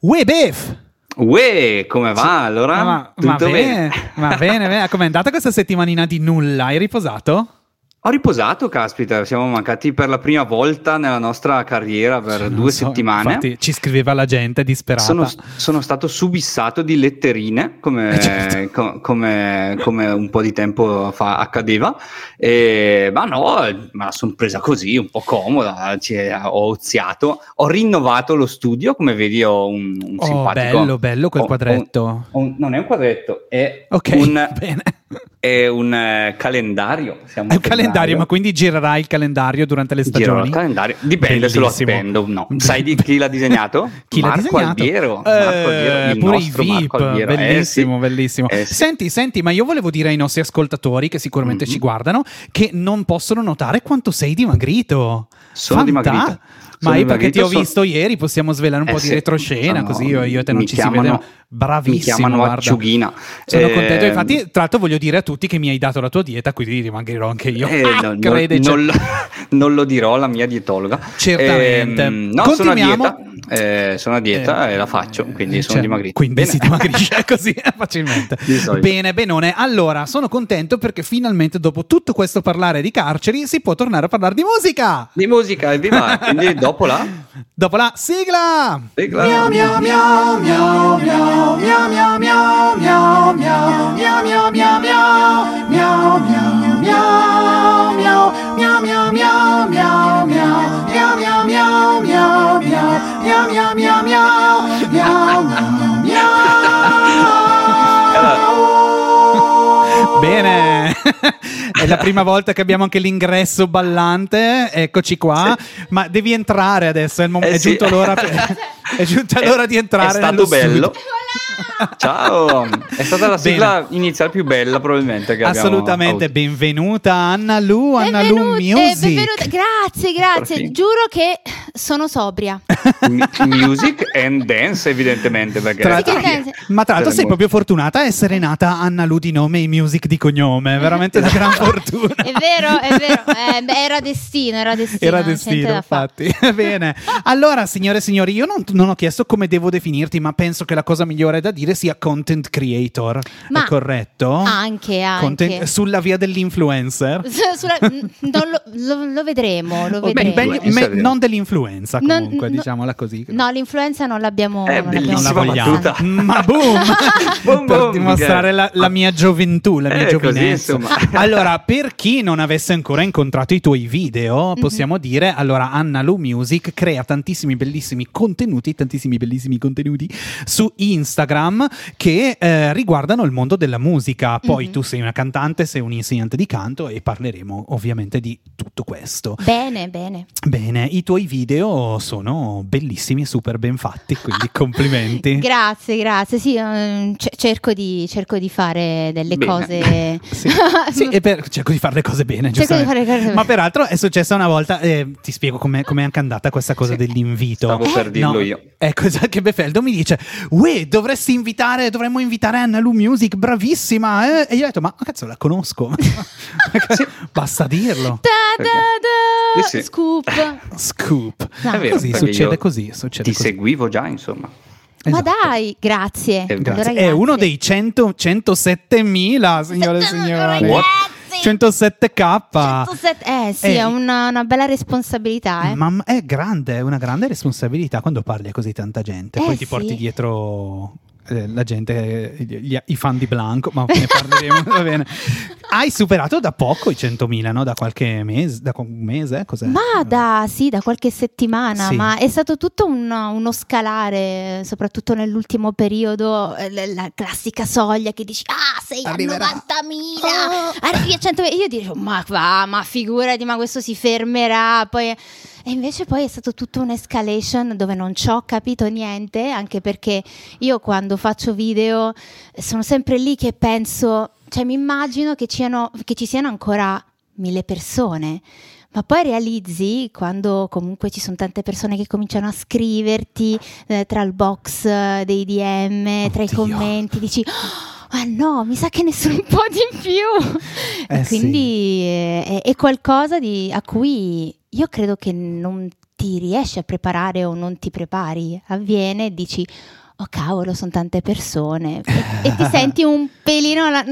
Uè Bef! Uè, come va allora? Ma, ma Tutto bene, ma bene, bene. Com'è andata questa settimanina di nulla? Hai riposato? Ho riposato, caspita, siamo mancati per la prima volta nella nostra carriera per Non due so, settimane. Infatti ci scriveva la gente disperata. Sono, sono stato subissato di letterine come, Eh, certo. co- come- come un po' di tempo fa accadeva, e, ma no, me la sono presa così, un po' comoda. ci- ho oziato, ho rinnovato lo studio. Come vedi, ho un, un Oh, simpatico. bello, bello quel ho- ho- quadretto. ho un- non è un quadretto, è Ok, un, bene. È un eh, calendario. Siamo È un calendario, ma quindi girerai il calendario durante le stagioni? il calendario, dipende se lo Bellissimo. appendo o no. Sai di chi l'ha disegnato? Chi l'ha Marco disegnato? Albiero. Eh, Marco Albiero, il pure i nostro VIP, Marco Albiero. Eh, bellissimo, sì. bellissimo. Eh, sì. Senti, senti, ma io volevo dire ai nostri ascoltatori che sicuramente Mhm. ci guardano che non possono notare quanto sei dimagrito. Sono Fanta- dimagrito. Ma io perché ti ho visto ieri, possiamo svelare un Eh po' di sì, retroscena, sono- così io, io e te non ci si chiamano- vede. Bravissimo, Mi chiamano acciughina. Sono Eh, contento. Infatti, tra l'altro, voglio dire a tutti che mi hai dato la tua dieta, quindi rimangerò anche io. eh, Ah, no, no, crede, cioè- non, lo, non lo dirò alla mia dietologa. Certamente. Ehm, no, Continuiamo. Eh, sono a dieta Eh, e la faccio, quindi eh, sono cioè, dimagrito. Quindi Bene. si dimagrisce così facilmente. Bene, benone. Allora, sono contento perché finalmente dopo tutto questo parlare di carceri si può tornare a parlare di musica. Di musica, evviva! Quindi dopo la Dopo la sigla. sigla. Bene, è la prima volta che abbiamo anche l'ingresso ballante. Eccoci qua. Ma devi entrare adesso. È, il mom- Eh è sì. giunto l'ora, per- è giunta l'ora di entrare. È stato bello. Ciao, è stata la sigla iniziale più bella probabilmente che abbiamo Assolutamente, avuto. benvenuta Anna Lu, Anna Lu Music. benvenuta- Grazie, grazie. Giuro che sono sobria. M- music and dance evidentemente perché Tra- dance. Ma tra l'altro sei proprio fortunata a essere nata Anna Lu di nome e Music di cognome, veramente una gran fortuna. È vero, è vero. Eh, beh, era destino, era destino. Era destino, infatti. Bene. Allora, signore e signori, io non, non ho chiesto come devo definirti, ma penso che la cosa migliore da dire sia content creator. Ma è corretto? Anche, anche. Content- sulla via dell'influencer. Sulla- non lo, lo- lo vedremo, lo Beh, vedremo. meglio- Influencer. me- non dell'influenza, Non- comunque, no- diciamola così. No, l'influenza non l'abbiamo. Eh, non l'abbiamo non la bellissima vogliamo. battuta. Ma boom! Boom, per boom, dimostrare la, la mia gioventù, la mia Eh, giovinezza. allora, per chi non avesse ancora incontrato i tuoi video, Mhm. possiamo dire, allora Anna Lu Music crea tantissimi bellissimi contenuti, tantissimi bellissimi contenuti su Instagram che eh, riguardano il mondo della musica. Poi Mhm. tu sei una cantante, sei un insegnante di canto e parleremo ovviamente di tutto questo. Bene, bene. Bene, i tuoi video sono bellissimi e super ben fatti, quindi complimenti. Grazie, grazie. Sì, ehm, c- cerco, di, cerco di fare delle Bene. cose. Sì, sì, e per- cerco di fare le cose bene. Cerco di fare le cose bene. Ma peraltro è successa una volta, eh, ti spiego com'è, com'è anche andata questa cosa Sì. dell'invito. Stavo per dirlo No, io. Ecco, esatto, che Befeldo mi dice, uè, dovresti invitare, dovremmo invitare Anna Lu Music, bravissima. eh?" E io ho detto, ma cazzo, la conosco. Basta dirlo. Da, da, da, Sì, sì. Scoop. Scoop. No. È vero, così, succede io così, succede Ti così. seguivo già, insomma. Ma Esatto. dai, grazie. Eh, Grazie. Allora, È grazie. uno dei 100, 107.000, signore e signori. Ragazzi. 107k. 107 eh sì, Eh, è una, una bella responsabilità. Eh. Ma è grande, è una grande responsabilità quando parli a così tanta gente. Eh, Poi ti sì. porti dietro la gente, eh, gli- i fan di Blanco, ma ne parleremo, va bene. Hai superato da poco i 100.000, no? Da qualche mese, da un mese, cos'è? Ma da, sì, da qualche settimana, Sì. ma è stato tutto un- uno scalare, soprattutto nell'ultimo periodo, eh, la, la classica soglia che dici, ah, sei Arriverà." a 90.000, arrivi a 100.000, io dicevo, ma va, ma figurati, ma questo si fermerà, poi... E invece poi è stato tutto un'escalation dove non ci ho capito niente, anche perché io quando faccio video eh, sono sempre lì che penso, cioè mi immagino che, ciano- che ci siano ancora mille persone. Ma poi realizzi quando comunque ci sono tante persone che cominciano a scriverti eh, tra il box eh, dei DM, tra i Oddio. commenti, dici "Oh, ah no, mi sa che nessuno può di più. Eh, Quindi eh, è, è qualcosa di- a cui io credo che non ti riesci a preparare o non ti prepari. Avviene e dici, oh cavolo, sono tante persone. E, e ti senti un pelino la,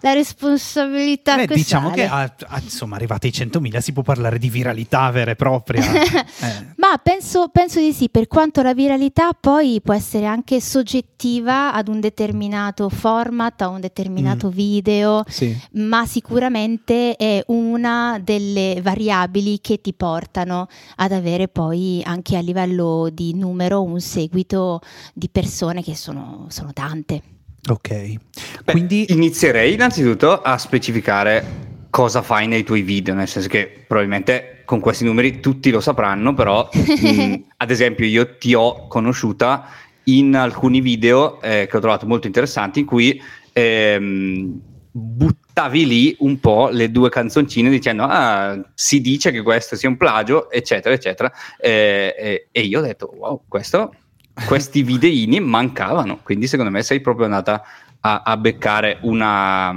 la responsabilità. Beh, diciamo che a- a- insomma, arrivati ai 100.000 si può parlare di viralità vera e propria. Eh. Ma penso, penso di sì, per quanto la viralità poi può essere anche soggettiva ad un determinato format, a un determinato Mm. video, Sì. ma sicuramente è una delle variabili che ti portano ad avere poi anche a livello di numero un seguito di persone che sono, sono tante. Ok. Beh, Quindi inizierei innanzitutto a specificare cosa fai nei tuoi video, nel senso che probabilmente con questi numeri tutti lo sapranno, però mh, ad esempio io ti ho conosciuta in alcuni video eh, che ho trovato molto interessanti in cui ehm, buttavi lì un po' le due canzoncine dicendo ah si dice che questo sia un plagio eccetera eccetera Eh, eh, e io ho detto wow questo questi videini mancavano quindi secondo me sei proprio andata a, a beccare una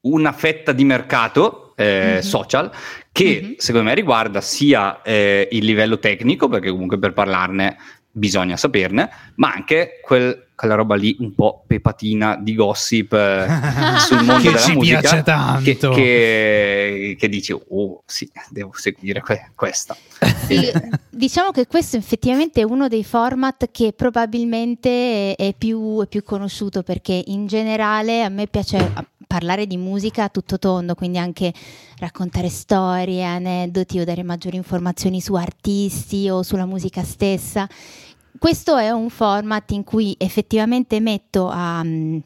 una fetta di mercato eh, Mhm. social che Mhm. secondo me riguarda sia eh, il livello tecnico, perché comunque per parlarne bisogna saperne, ma anche quel- quella roba lì un po' pepatina di gossip eh, sul mondo Che della ci musica piace tanto. Che, che- che dici, oh sì, devo seguire que- questa. Sì, diciamo che questo effettivamente è uno dei format che probabilmente è, più, è più conosciuto perché in generale a me piace a- parlare di musica a tutto tondo, quindi anche raccontare storie, aneddoti o dare maggiori informazioni su artisti o sulla musica stessa. Questo è un format in cui effettivamente metto a... mm,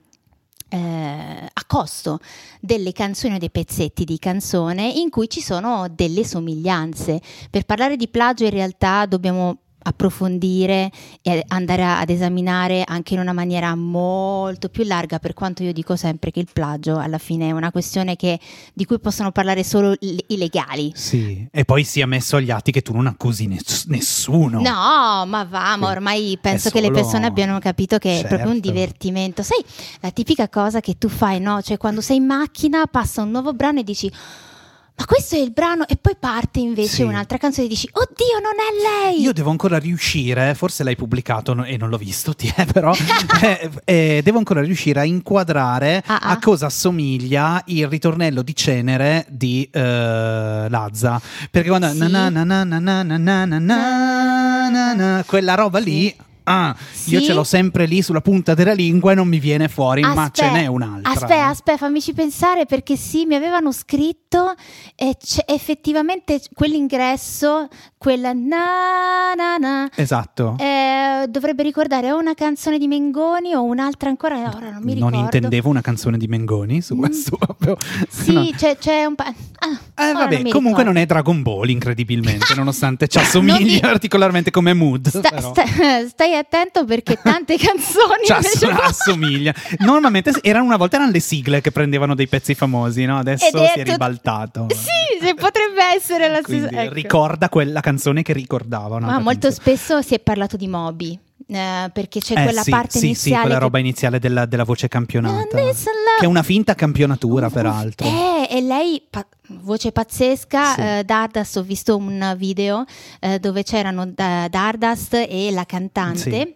eh, a costo delle canzoni o dei pezzetti di canzone in cui ci sono delle somiglianze. Per parlare di plagio in realtà dobbiamo approfondire e andare ad esaminare anche in una maniera molto più larga per quanto io dico sempre che il plagio alla fine è una questione che- di cui possono parlare solo i legali. Sì, e poi sia messo agli atti che tu non accusi ness- nessuno. No, ma va, ma ormai penso È che le solo- persone abbiano capito che è proprio un Certo. divertimento. Sai, la tipica cosa che tu fai, no? Cioè quando sei in macchina passa un nuovo brano e dici ma questo è il brano e poi parte invece Sì. un'altra canzone e dici oddio non è lei. Io devo ancora riuscire, forse l'hai pubblicato e non l'ho visto, ti è, però eh, eh, devo ancora riuscire a inquadrare Ah, ah. a cosa assomiglia il ritornello di cenere di eh, Lazza. Perché quando Sì. na na na na na na na na na na na na, quella roba lì, ah, io Sì. ce l'ho sempre lì sulla punta della lingua e non mi viene fuori, ma ce Aspe- n'è un'altra. Aspetta, aspetta, fammici pensare perché sì, mi avevano scritto e effettivamente quell'ingresso, quella na na na. Esatto. eh, dovrebbe ricordare o una canzone di Mengoni o un'altra ancora, ora non mi ricordo. non intendevo una canzone di Mengoni su Mm. questo proprio. Sì, No. c'è, c'è un pa- ah, Eh, vabbè, non comunque ricordo. non è Dragon Ball, incredibilmente, nonostante ci assomigli particolarmente come mood. Sta- però. sta- stai attento perché tante canzoni Ci invece ass- assomiglia. Normalmente erano una volta erano le sigle che prendevano dei pezzi famosi, no? Adesso Ed si è ribaltato. Sì, se potrebbe essere la stessa. ecco. ricorda quella canzone che ricordava. Ma molto spesso si è parlato di Moby. Eh, perché c'è Eh, quella sì, parte sì, sì, iniziale quella che- roba iniziale della, della voce campionata. Love. Che è una finta campionatura, peraltro. Eh, e lei, pa- voce pazzesca, Sì. eh, Dardust, ho visto un video eh, dove c'erano da- Dardust e la cantante. Sì.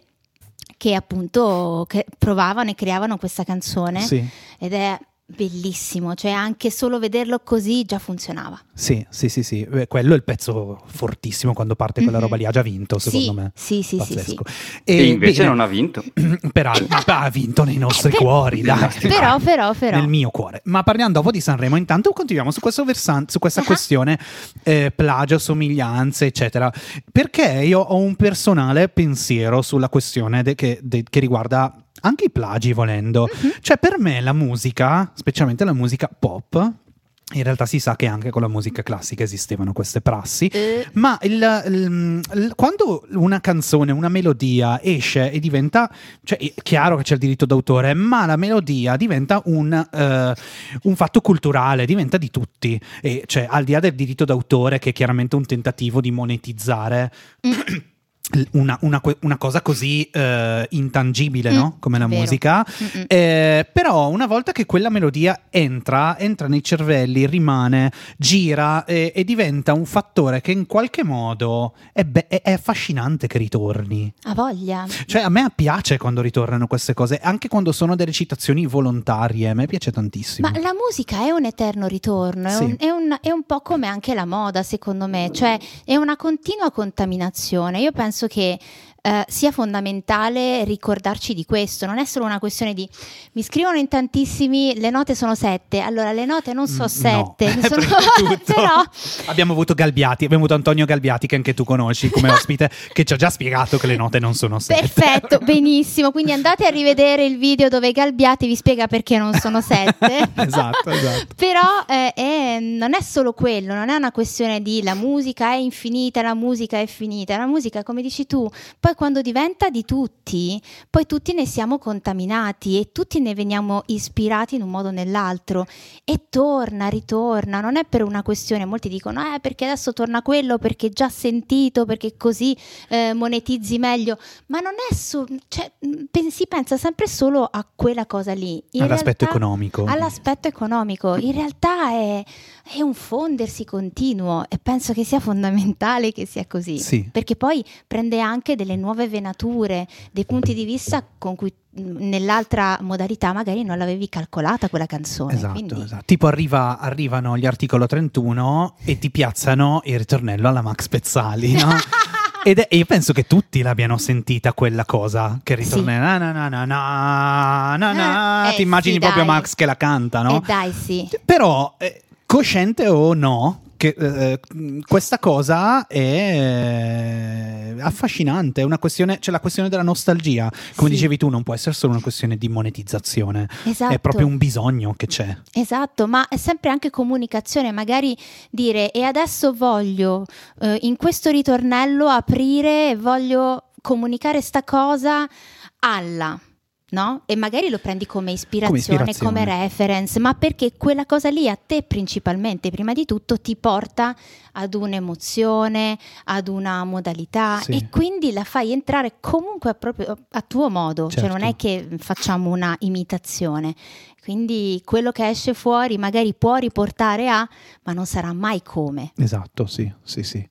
Che appunto che provavano e creavano questa canzone Sì. ed è bellissimo, cioè anche solo vederlo così già funzionava. Sì, sì, sì, sì. Beh, quello è il pezzo fortissimo quando parte quella Mhm. roba lì. Ha già vinto, secondo sì, me. Sì, sì, sì, sì. Pazzesco. E invece bene, non ha vinto. Peraltro, ma ha vinto nei nostri Per- cuori, dai. Però, però, però. Nel mio cuore. Ma parliamo dopo di Sanremo. Intanto continuiamo su questo versante, su questa Ah. questione eh, plagio, somiglianze, eccetera. Perché io ho un personale pensiero sulla questione de- che, de- che riguarda anche i plagi, volendo. Mhm. Cioè, per me la musica, specialmente la musica pop. In realtà si sa che anche con la musica classica esistevano queste prassi, Eh, ma il- il- il- quando una canzone, una melodia esce e diventa, cioè è chiaro che c'è il diritto d'autore, ma la melodia diventa un, eh, un fatto culturale, diventa di tutti, e cioè al di là del diritto d'autore che è chiaramente un tentativo di monetizzare. Mm. una, una, una, cosa così eh, intangibile, Mm, no? Come la vero. musica. Eh, però una volta che quella melodia entra, entra nei cervelli, rimane, gira eh, e diventa un fattore che in qualche modo è, be- è- è affascinante che ritorni. Ha voglia. Cioè a me piace quando ritornano queste cose, anche quando sono delle citazioni volontarie, a me piace tantissimo. Ma la musica è un eterno ritorno, è, Sì. un, è un- è un po' come anche la moda, secondo me, cioè è una continua contaminazione. Io penso che eh, sia fondamentale ricordarci di questo, non è solo una questione di mi scrivono in tantissimi, le note sono sette, allora le note non sono Mm, no. sette, sono- di tutto. però Abbiamo avuto Galbiati, abbiamo avuto Antonio Galbiati che anche tu conosci come ospite, che ci ha già spiegato che le note non sono sette. Perfetto, benissimo. Quindi andate a rivedere il video dove Galbiati vi spiega perché non sono sette. esatto, esatto. Però eh, è- non è solo quello, non è una questione di la musica è infinita, la musica è finita. La musica, come dici tu, poi quando diventa di tutti, poi tutti ne siamo contaminati e tutti ne veniamo ispirati in un modo o nell'altro. E torna, ritorna, non è per una questione, molti dicono, eh perché adesso torna quello, perché già sentito, perché così eh, monetizzi meglio, ma non è solo, cioè, pen- si pensa sempre solo a quella cosa lì. In All'aspetto realtà- economico. All'aspetto economico, in realtà è, è un fondersi continuo e penso che sia fondamentale che sia così, Sì. perché poi prende anche delle nuove venature, dei punti di vista con cui nell'altra modalità magari non l'avevi calcolata quella canzone. Esatto, quindi- esatto. Tipo arriva- arrivano gli articolo 31 e ti piazzano il ritornello alla Max Pezzali, no? Ed è- e io penso che tutti l'abbiano sentita quella cosa che ritorna Sì. na na na na na na na. Eh, ti immagini sì, proprio dai. Max che la canta, no? Eh dai sì. Però, eh, cosciente o no, che, eh, questa cosa è affascinante, è una questione, c'è la questione della nostalgia. Come Sì. dicevi tu, non può essere solo una questione di monetizzazione, Esatto. è proprio un bisogno che c'è. Esatto, ma è sempre anche comunicazione, magari dire e adesso voglio eh, in questo ritornello aprire e voglio comunicare sta cosa alla, no? E magari lo prendi come ispirazione, come, ispirazione. reference, ma perché quella cosa lì a te principalmente, prima di tutto, ti porta ad un'emozione, ad una modalità Sì. e quindi la fai entrare comunque a, proprio, a tuo modo, cioè non Certo. è che facciamo una imitazione. Quindi quello che esce fuori magari può riportare a, ma non sarà mai come. Esatto, sì, sì, sì.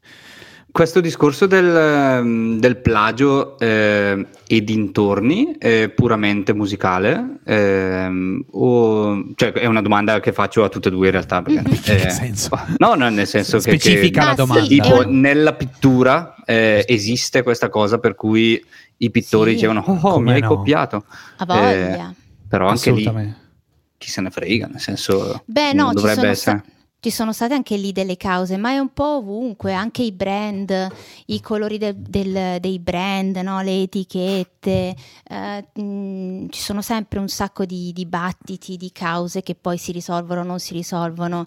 Questo discorso del, ehm, del plagio eh, e dintorni è puramente musicale? ehm, o, cioè è una domanda che faccio a tutte e due in realtà. Perché, Mhm. Che eh, senso? No, no, nel senso che- Specifica che, la domanda. tipo nella pittura eh, esiste questa cosa per cui i pittori Sì. dicevano oh, oh, mi hai no? copiato. A voglia. Però anche lì Assolutamente. chi se ne frega, nel senso Beh, no, ci dovrebbe sono, essere. sta- ci sono state anche lì delle cause, ma è un po' ovunque, anche i brand, i colori del- del- dei brand, no? le etichette, eh, mh, ci sono sempre un sacco di dibattiti, di cause che poi si risolvono o non si risolvono.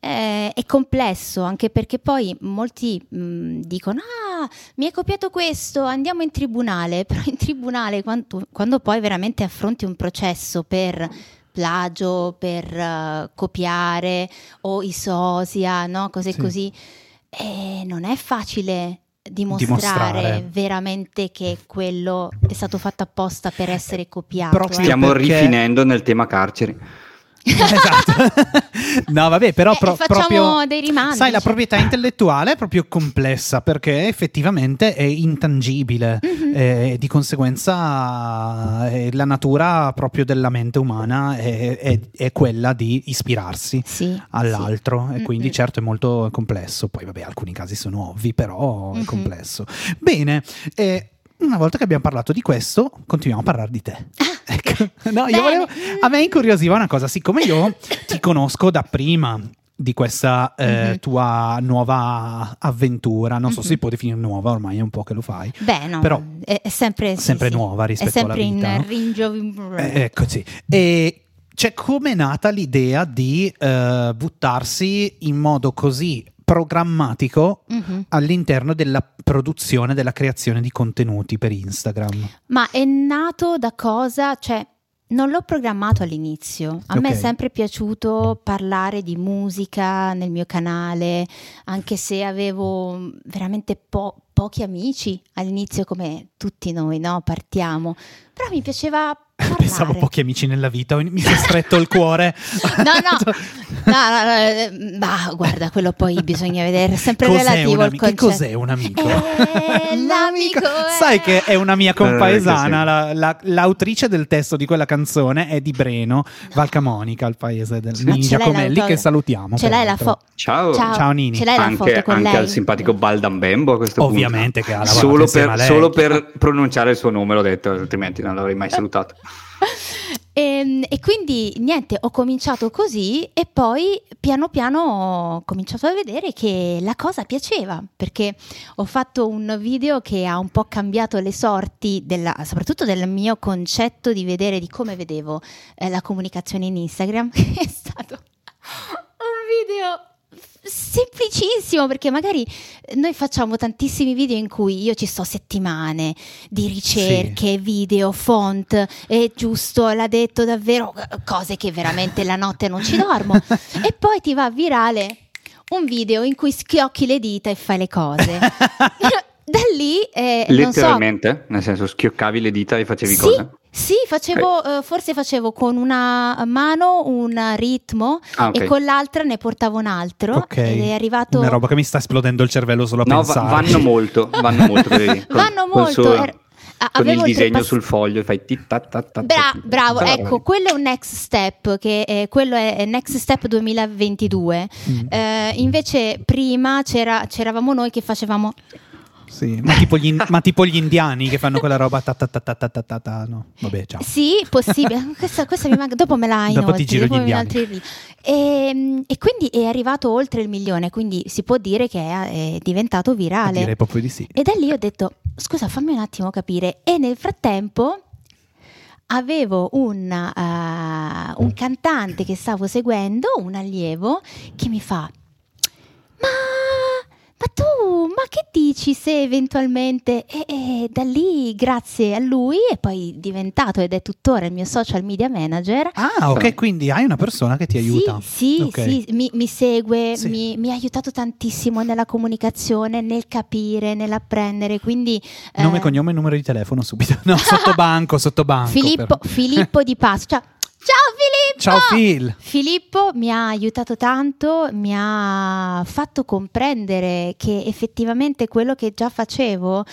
Eh, è complesso anche perché poi molti mh, dicono ah mi hai copiato questo andiamo in tribunale però in tribunale quando, quando poi veramente affronti un processo per plagio per eh, copiare o i sosia no? cose Sì. così eh, non è facile dimostrare, Dimostrare. veramente che quello è stato fatto apposta per essere copiato Proprio eh. Stiamo perché- rifinendo nel tema carceri. Esatto. no, vabbè, però Eh, pro- facciamo proprio dei rimandi, Sai, la cioè. proprietà intellettuale è proprio complessa perché effettivamente è intangibile Mhm. e di conseguenza eh, la natura proprio della mente umana è, è- è quella di ispirarsi Sì, all'altro e sì. quindi Mm-mm. certo è molto complesso. Poi vabbè, alcuni casi sono ovvi, però è Mhm. complesso. Bene, eh, una volta che abbiamo parlato di questo, continuiamo a parlare di te. Ecco. No, io volevo- a me incuriosiva una cosa, siccome io ti conosco da prima di questa eh, Mhm. tua nuova avventura, non so se Mhm. si può definire nuova, ormai è un po' che lo fai. Beh, no, Però è, è sempre, sempre sì. nuova rispetto è sempre alla vita, in no? ringiovi- Eh, eccoci. E cioè, come è nata l'idea di eh, buttarsi in modo così programmatico Mhm. all'interno della produzione, della creazione di contenuti per Instagram? Ma è nato da cosa? Cioè, Non l'ho programmato all'inizio, a me Ok. è sempre piaciuto parlare di musica nel mio canale, anche se avevo veramente po- pochi amici all'inizio come tutti noi, no? Partiamo, però mi piaceva parlare. Pensavo pochi amici nella vita, mi si è stretto il cuore. No, no, no, no, no, eh, ma guarda, quello poi bisogna vedere, sempre Cos'è relativo al amico? Che concetto. cos'è un amico? Eh, l'amico è- Sai che è una mia compaesana, Eh, la- la- l'autrice del testo di quella canzone è di Breno, Valcamonica, il paese del la Giacomelli, foto? che salutiamo. Ce l'hai la foto? Ciao. Ciao, Nini. Ce l'hai la anche, foto con anche lei? al simpatico Baldan Bembo a questo Ovviamente che ha punto. lavorato Solo insieme per, a lei. solo per pronunciare il suo nome l'ho detto, altrimenti non l'avrei mai salutato. Ehm, E, quindi niente, ho cominciato così e poi piano piano ho cominciato a vedere che la cosa piaceva perché ho fatto un video che ha un po' cambiato le sorti, della- soprattutto del mio concetto di vedere, di come vedevo eh, la comunicazione in Instagram, è stato un video semplicissimo perché magari noi facciamo tantissimi video in cui io ci sto settimane di ricerche, video, font, è giusto, l'ha detto davvero, cose che veramente la notte non ci dormo e poi ti va virale un video in cui schiocchi le dita e fai le cose. da lì, eh, non so, Letteralmente, nel senso schioccavi le dita e facevi sì, cosa? Sì, facevo, eh, forse facevo con una mano un ritmo Ah, ok. e con l'altra ne portavo un altro Ok, ed è arrivato... una roba che mi sta esplodendo il cervello solo a No, va- pensare. vanno molto, vanno molto. col- Vanno molto, suo- er- a- con il disegno oltrepass- sul foglio e fai tit tat tat tat. Bra- bravo, Bravo. ecco, quello è un next step, che è, quello è è next step 2022. Mm. Eh, invece prima c'era, c'eravamo noi che facevamo... Sì, ma, tipo gli, ma tipo, gli, indiani che fanno quella roba ta ta ta ta ta ta ta, ta no. Vabbè, ciao. Sì, possibile. questa, questa mi manca, dopo me la inoltri. Dopo E, ehm, e, quindi è arrivato oltre il milione, quindi si può dire che è, è diventato virale. Direi proprio di sì. E da lì ho detto, scusa, fammi un attimo capire. E nel frattempo avevo un, uh, un cantante che stavo seguendo, un allievo, che mi fa, ma ma tu, ma che dici se eventualmente... E, e da lì, grazie a lui, è poi diventato ed è tuttora il mio social media manager. Ah, ok, quindi hai una persona che ti aiuta. Sì, sì, Ok. sì, mi, mi segue, Sì. mi, mi ha aiutato tantissimo nella comunicazione, nel capire, nell'apprendere. Quindi Nome, eh, cognome e numero di telefono subito. No, sotto banco, sotto banco. Filippo, Filippo di Passo. Ciao, ciao Filippo! Ciao Phil. Filippo mi ha aiutato tanto, mi ha fatto comprendere che effettivamente quello che già facevo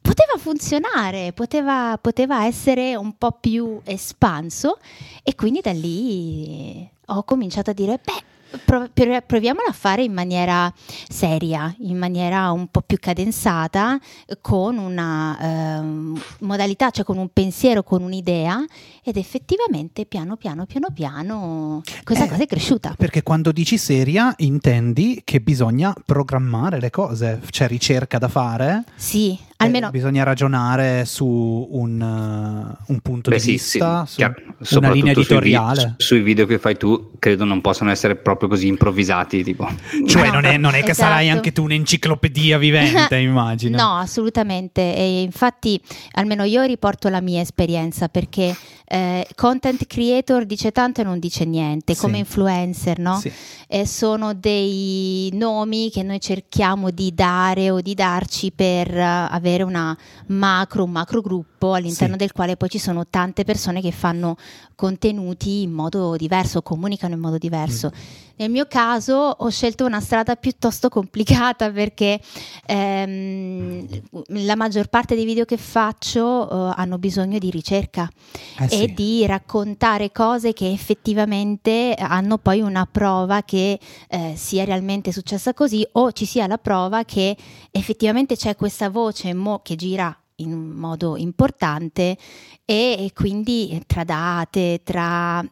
poteva funzionare, poteva, poteva essere un po' più espanso e quindi da lì ho cominciato a dire, beh, prov- prov- proviamola a fare in maniera seria, in maniera un po' più cadenzata, con una ehm, modalità, cioè con un pensiero, con un'idea ed effettivamente piano piano piano piano questa Eh, cosa è cresciuta. Perché quando dici seria intendi che bisogna programmare le cose, c'è ricerca da fare, Sì, eh, almeno bisogna ragionare su un, uh, un punto Beh, di sì, vista, sì, su una linea sui vi- editoriale. sui video che fai tu, credo non possano essere proprio così improvvisati. Tipo. Cioè, No, non è, non è che esatto. sarai anche tu un'enciclopedia vivente, immagino. No, assolutamente. E infatti, almeno io riporto la mia esperienza perché eh, content creator dice tanto e non dice niente, Sì. come influencer, no? Sì. Eh, sono dei nomi che noi cerchiamo di dare o di darci per eh, avere una macro, un macro gruppo all'interno Sì. del quale poi ci sono tante persone che fanno contenuti in modo diverso, comunicano in modo diverso. Nel mio caso ho scelto una strada piuttosto complicata perché ehm, la maggior parte dei video che faccio eh, hanno bisogno di ricerca Eh sì. e di raccontare cose che effettivamente hanno poi una prova che eh, sia realmente successa così o ci sia la prova che effettivamente c'è questa voce mo- che gira in modo importante e, e quindi tra date, tra...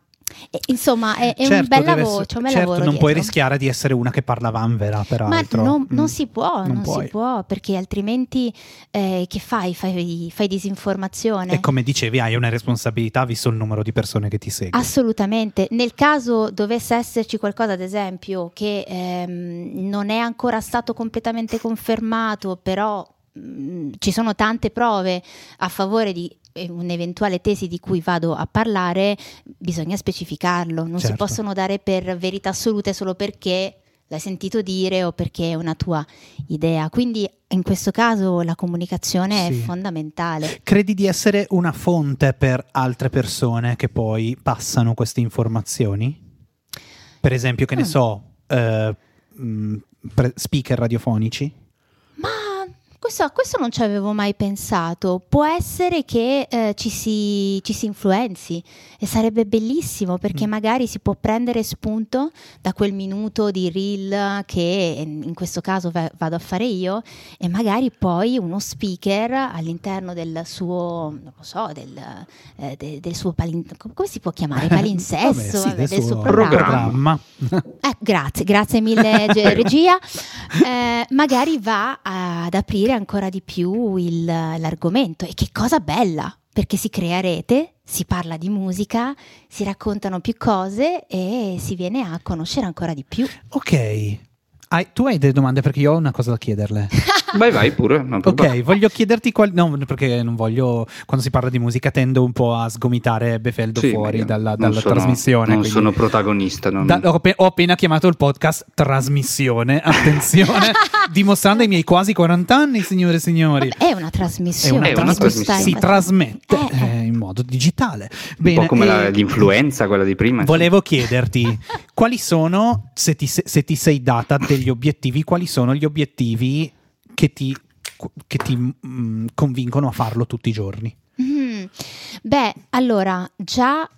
insomma è, è un Certo, bel deve lavoro, essere- un bel certo, lavoro non puoi dietro. rischiare di essere una che parla vanvera, Ma peraltro. non, non Mm. si può, Non non, puoi. si può, perché altrimenti eh, che fai? Fai, fai disinformazione. E come dicevi, hai una responsabilità visto il numero di persone che ti seguono. Assolutamente. Nel caso dovesse esserci qualcosa, ad esempio, che ehm, non è ancora stato completamente confermato, però mh, ci sono tante prove a favore di eh, un'eventuale tesi di cui vado a parlare, bisogna specificarlo, non Certo. si possono dare per verità assolute solo perché l'hai sentito dire o perché è una tua idea. Quindi in questo caso la comunicazione Sì. è fondamentale. Credi di essere una fonte per altre persone che poi passano queste informazioni? Per esempio, che ne Mm. so, eh, pre- speaker radiofonici? Questo, a questo non ci avevo mai pensato. Può essere che eh, ci, si, ci si influenzi e sarebbe bellissimo perché Mm. magari si può prendere spunto da quel minuto di reel che in questo caso va- vado a fare io e magari poi uno speaker all'interno del suo, non lo so, del, eh, de- del suo palin- come si può chiamare? Palinsesto, Vabbè, sì, del del suo programma. programma. Eh, grazie, grazie mille regia. Eh, magari va ad aprire ancora di più il- l'argomento e che cosa bella, perché si crea rete, si parla di musica, si raccontano più cose e si viene a conoscere ancora di più. ok. Hai- tu hai delle domande perché io ho una cosa da chiederle. Vai, vai pure. Ok, voglio chiederti quali. No, perché non voglio. Quando si parla di musica tendo un po' a sgomitare Befeldo Sì, fuori dalla, non dalla sono- trasmissione. Non quindi- sono protagonista. non- Da- ho, ho appena chiamato il podcast Trasmissione. Attenzione, dimostrando i miei quasi 40 anni, signore e signori. È una trasmissione. È una tu stai- trasmissione. Si trasmette Eh, eh. eh, in modo digitale. un Bene, po' come la- e- l'influenza, quella di prima. Volevo chiederti quali sono, se ti, se ti sei data degli obiettivi, quali sono gli obiettivi che ti, che ti mm, convincono a farlo tutti i giorni? Mm. Beh, allora, già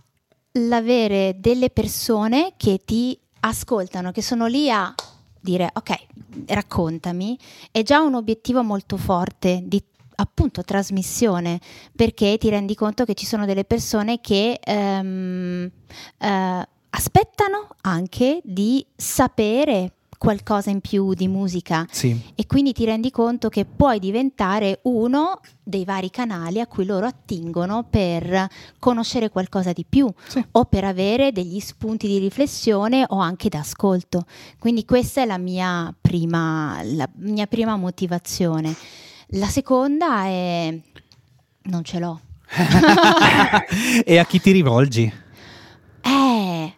l'avere delle persone che ti ascoltano, che sono lì a dire ok, raccontami, è già un obiettivo molto forte di appunto trasmissione perché ti rendi conto che ci sono delle persone che ehm, eh, aspettano anche di sapere qualcosa in più di musica Sì, e quindi ti rendi conto che puoi diventare uno dei vari canali a cui loro attingono per conoscere qualcosa di più sì. o per avere degli spunti di riflessione o anche d'ascolto. Quindi questa è la mia prima, la mia prima motivazione. La seconda è non ce l'ho. e a chi ti rivolgi? Eh,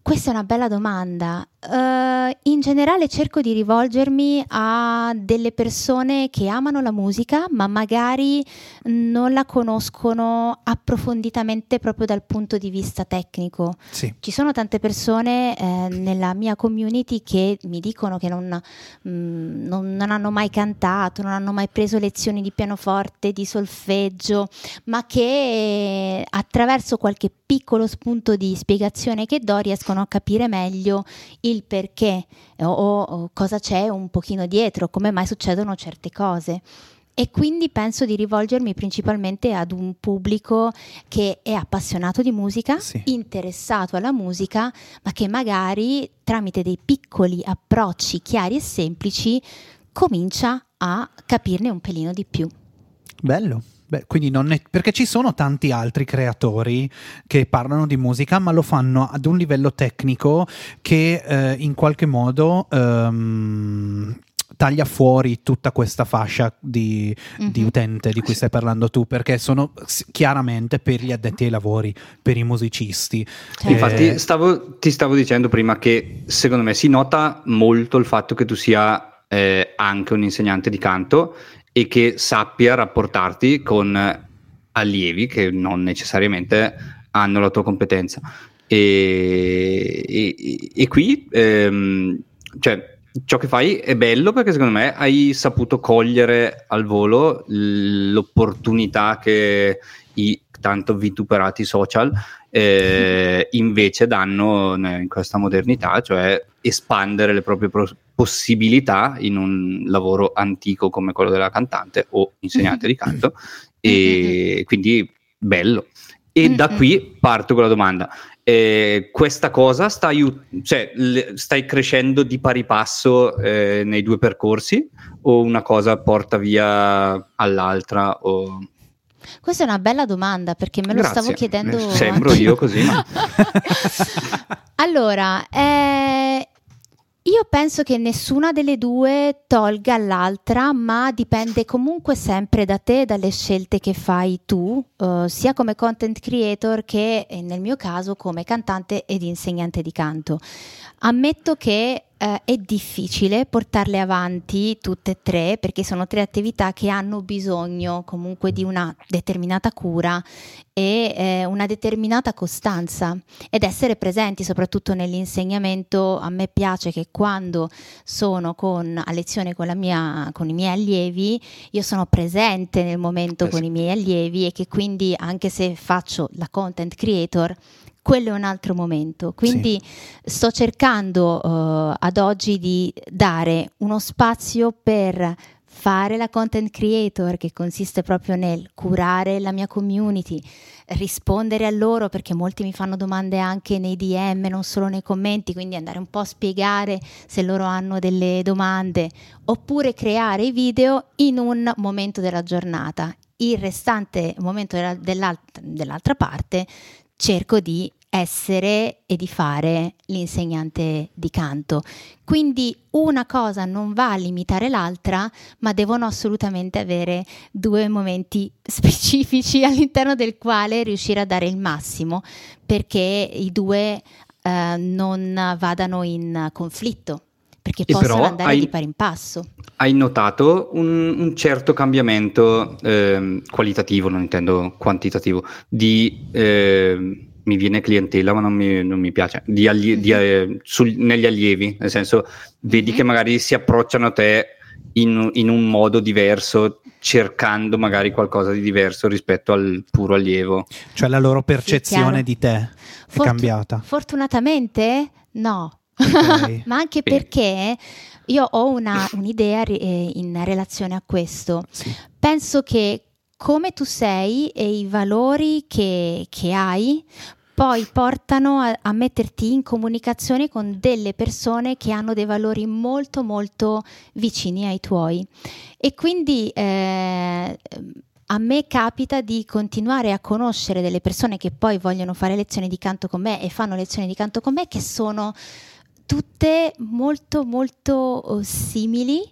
questa è una bella domanda. Eh, in generale cerco di rivolgermi a delle persone che amano la musica, ma magari non la conoscono approfonditamente proprio dal punto di vista tecnico. Sì. Ci sono tante persone eh, nella mia community che mi dicono che non, mm, non- non hanno mai cantato, non hanno mai preso lezioni di pianoforte, di solfeggio, ma che eh, attraverso qualche piccolo spunto di spiegazione che do riescono a capire meglio il perché o, o cosa c'è un pochino dietro, come mai succedono certe cose. E quindi penso di rivolgermi principalmente ad un pubblico che è appassionato di musica, Sì. interessato alla musica, ma che magari tramite dei piccoli approcci chiari e semplici comincia a capirne un pelino di più. Bello. Beh, quindi non è, perché ci sono tanti altri creatori che parlano di musica, ma lo fanno ad un livello tecnico che eh, in qualche modo ehm, taglia fuori tutta questa fascia di, di Mhm. utente di cui stai parlando tu, perché sono chiaramente per gli addetti ai lavori, per i musicisti. Certo. Infatti, Eh, stavo- ti stavo dicendo prima che secondo me si nota molto il fatto che tu sia eh, anche un insegnante di canto e che sappia rapportarti con allievi che non necessariamente hanno la tua competenza. E, e- e qui, ehm, cioè, ciò che fai è bello perché secondo me hai saputo cogliere al volo l'opportunità che i tanto vituperati social eh, invece danno in questa modernità, cioè espandere le proprie pro- possibilità in un lavoro antico come quello della cantante o insegnante di canto e quindi bello. E da Mhm. qui parto con la domanda. Eh, questa cosa sta aiut- cioè, le- stai crescendo di pari passo eh, nei due percorsi o una cosa porta via all'altra? O... Questa è una bella domanda perché me lo Grazie. stavo chiedendo. Eh, Sembro anch'io. io così, allora, eh, Io penso che nessuna delle due tolga l'altra, ma dipende comunque sempre da te, dalle scelte che fai tu, uh, sia come content creator che nel mio caso come cantante ed insegnante di canto. Ammetto che eh, è difficile portarle avanti tutte e tre perché sono tre attività che hanno bisogno comunque di una determinata cura e eh, una determinata costanza ed essere presenti soprattutto nell'insegnamento. A me piace che quando sono con, a lezione con, mia, con i miei allievi, io sono presente nel momento eh con i miei allievi e che quindi anche se faccio la content creator, quello è un altro momento. Quindi sì. sto cercando uh, ad oggi di dare uno spazio per fare la content creator che consiste proprio nel curare la mia community, rispondere a loro perché molti mi fanno domande anche nei DM, non solo nei commenti, quindi andare un po' a spiegare se loro hanno delle domande, oppure creare i video in un momento della giornata. Il restante momento della, dell'alt- dell'altra parte cerco di essere e di fare l'insegnante di canto. Quindi una cosa non va a limitare l'altra, ma devono assolutamente avere due momenti specifici all'interno del quale riuscire a dare il massimo, perché i due eh, non vadano in conflitto perché e possono andare hai, di pari in passo. Hai notato un, un certo cambiamento eh, qualitativo, non intendo quantitativo, di eh, mi viene clientela ma non mi, non mi piace, di allie, di, eh, sul, negli allievi, nel senso vedi mm-hmm. che magari si approcciano a te in, in, un modo diverso, cercando magari qualcosa di diverso rispetto al puro allievo. Cioè la loro percezione sì, di te è Fortu- cambiata. Fortunatamente no, Okay. ma anche perché io ho una, un'idea eh, in relazione a questo. Sì. Penso che come tu sei e i valori che, che hai poi portano a, a, metterti in comunicazione con delle persone che hanno dei valori molto molto vicini ai tuoi e quindi eh, a me capita di continuare a conoscere delle persone che poi vogliono fare lezioni di canto con me e fanno lezioni di canto con me che sono tutte molto molto oh, simili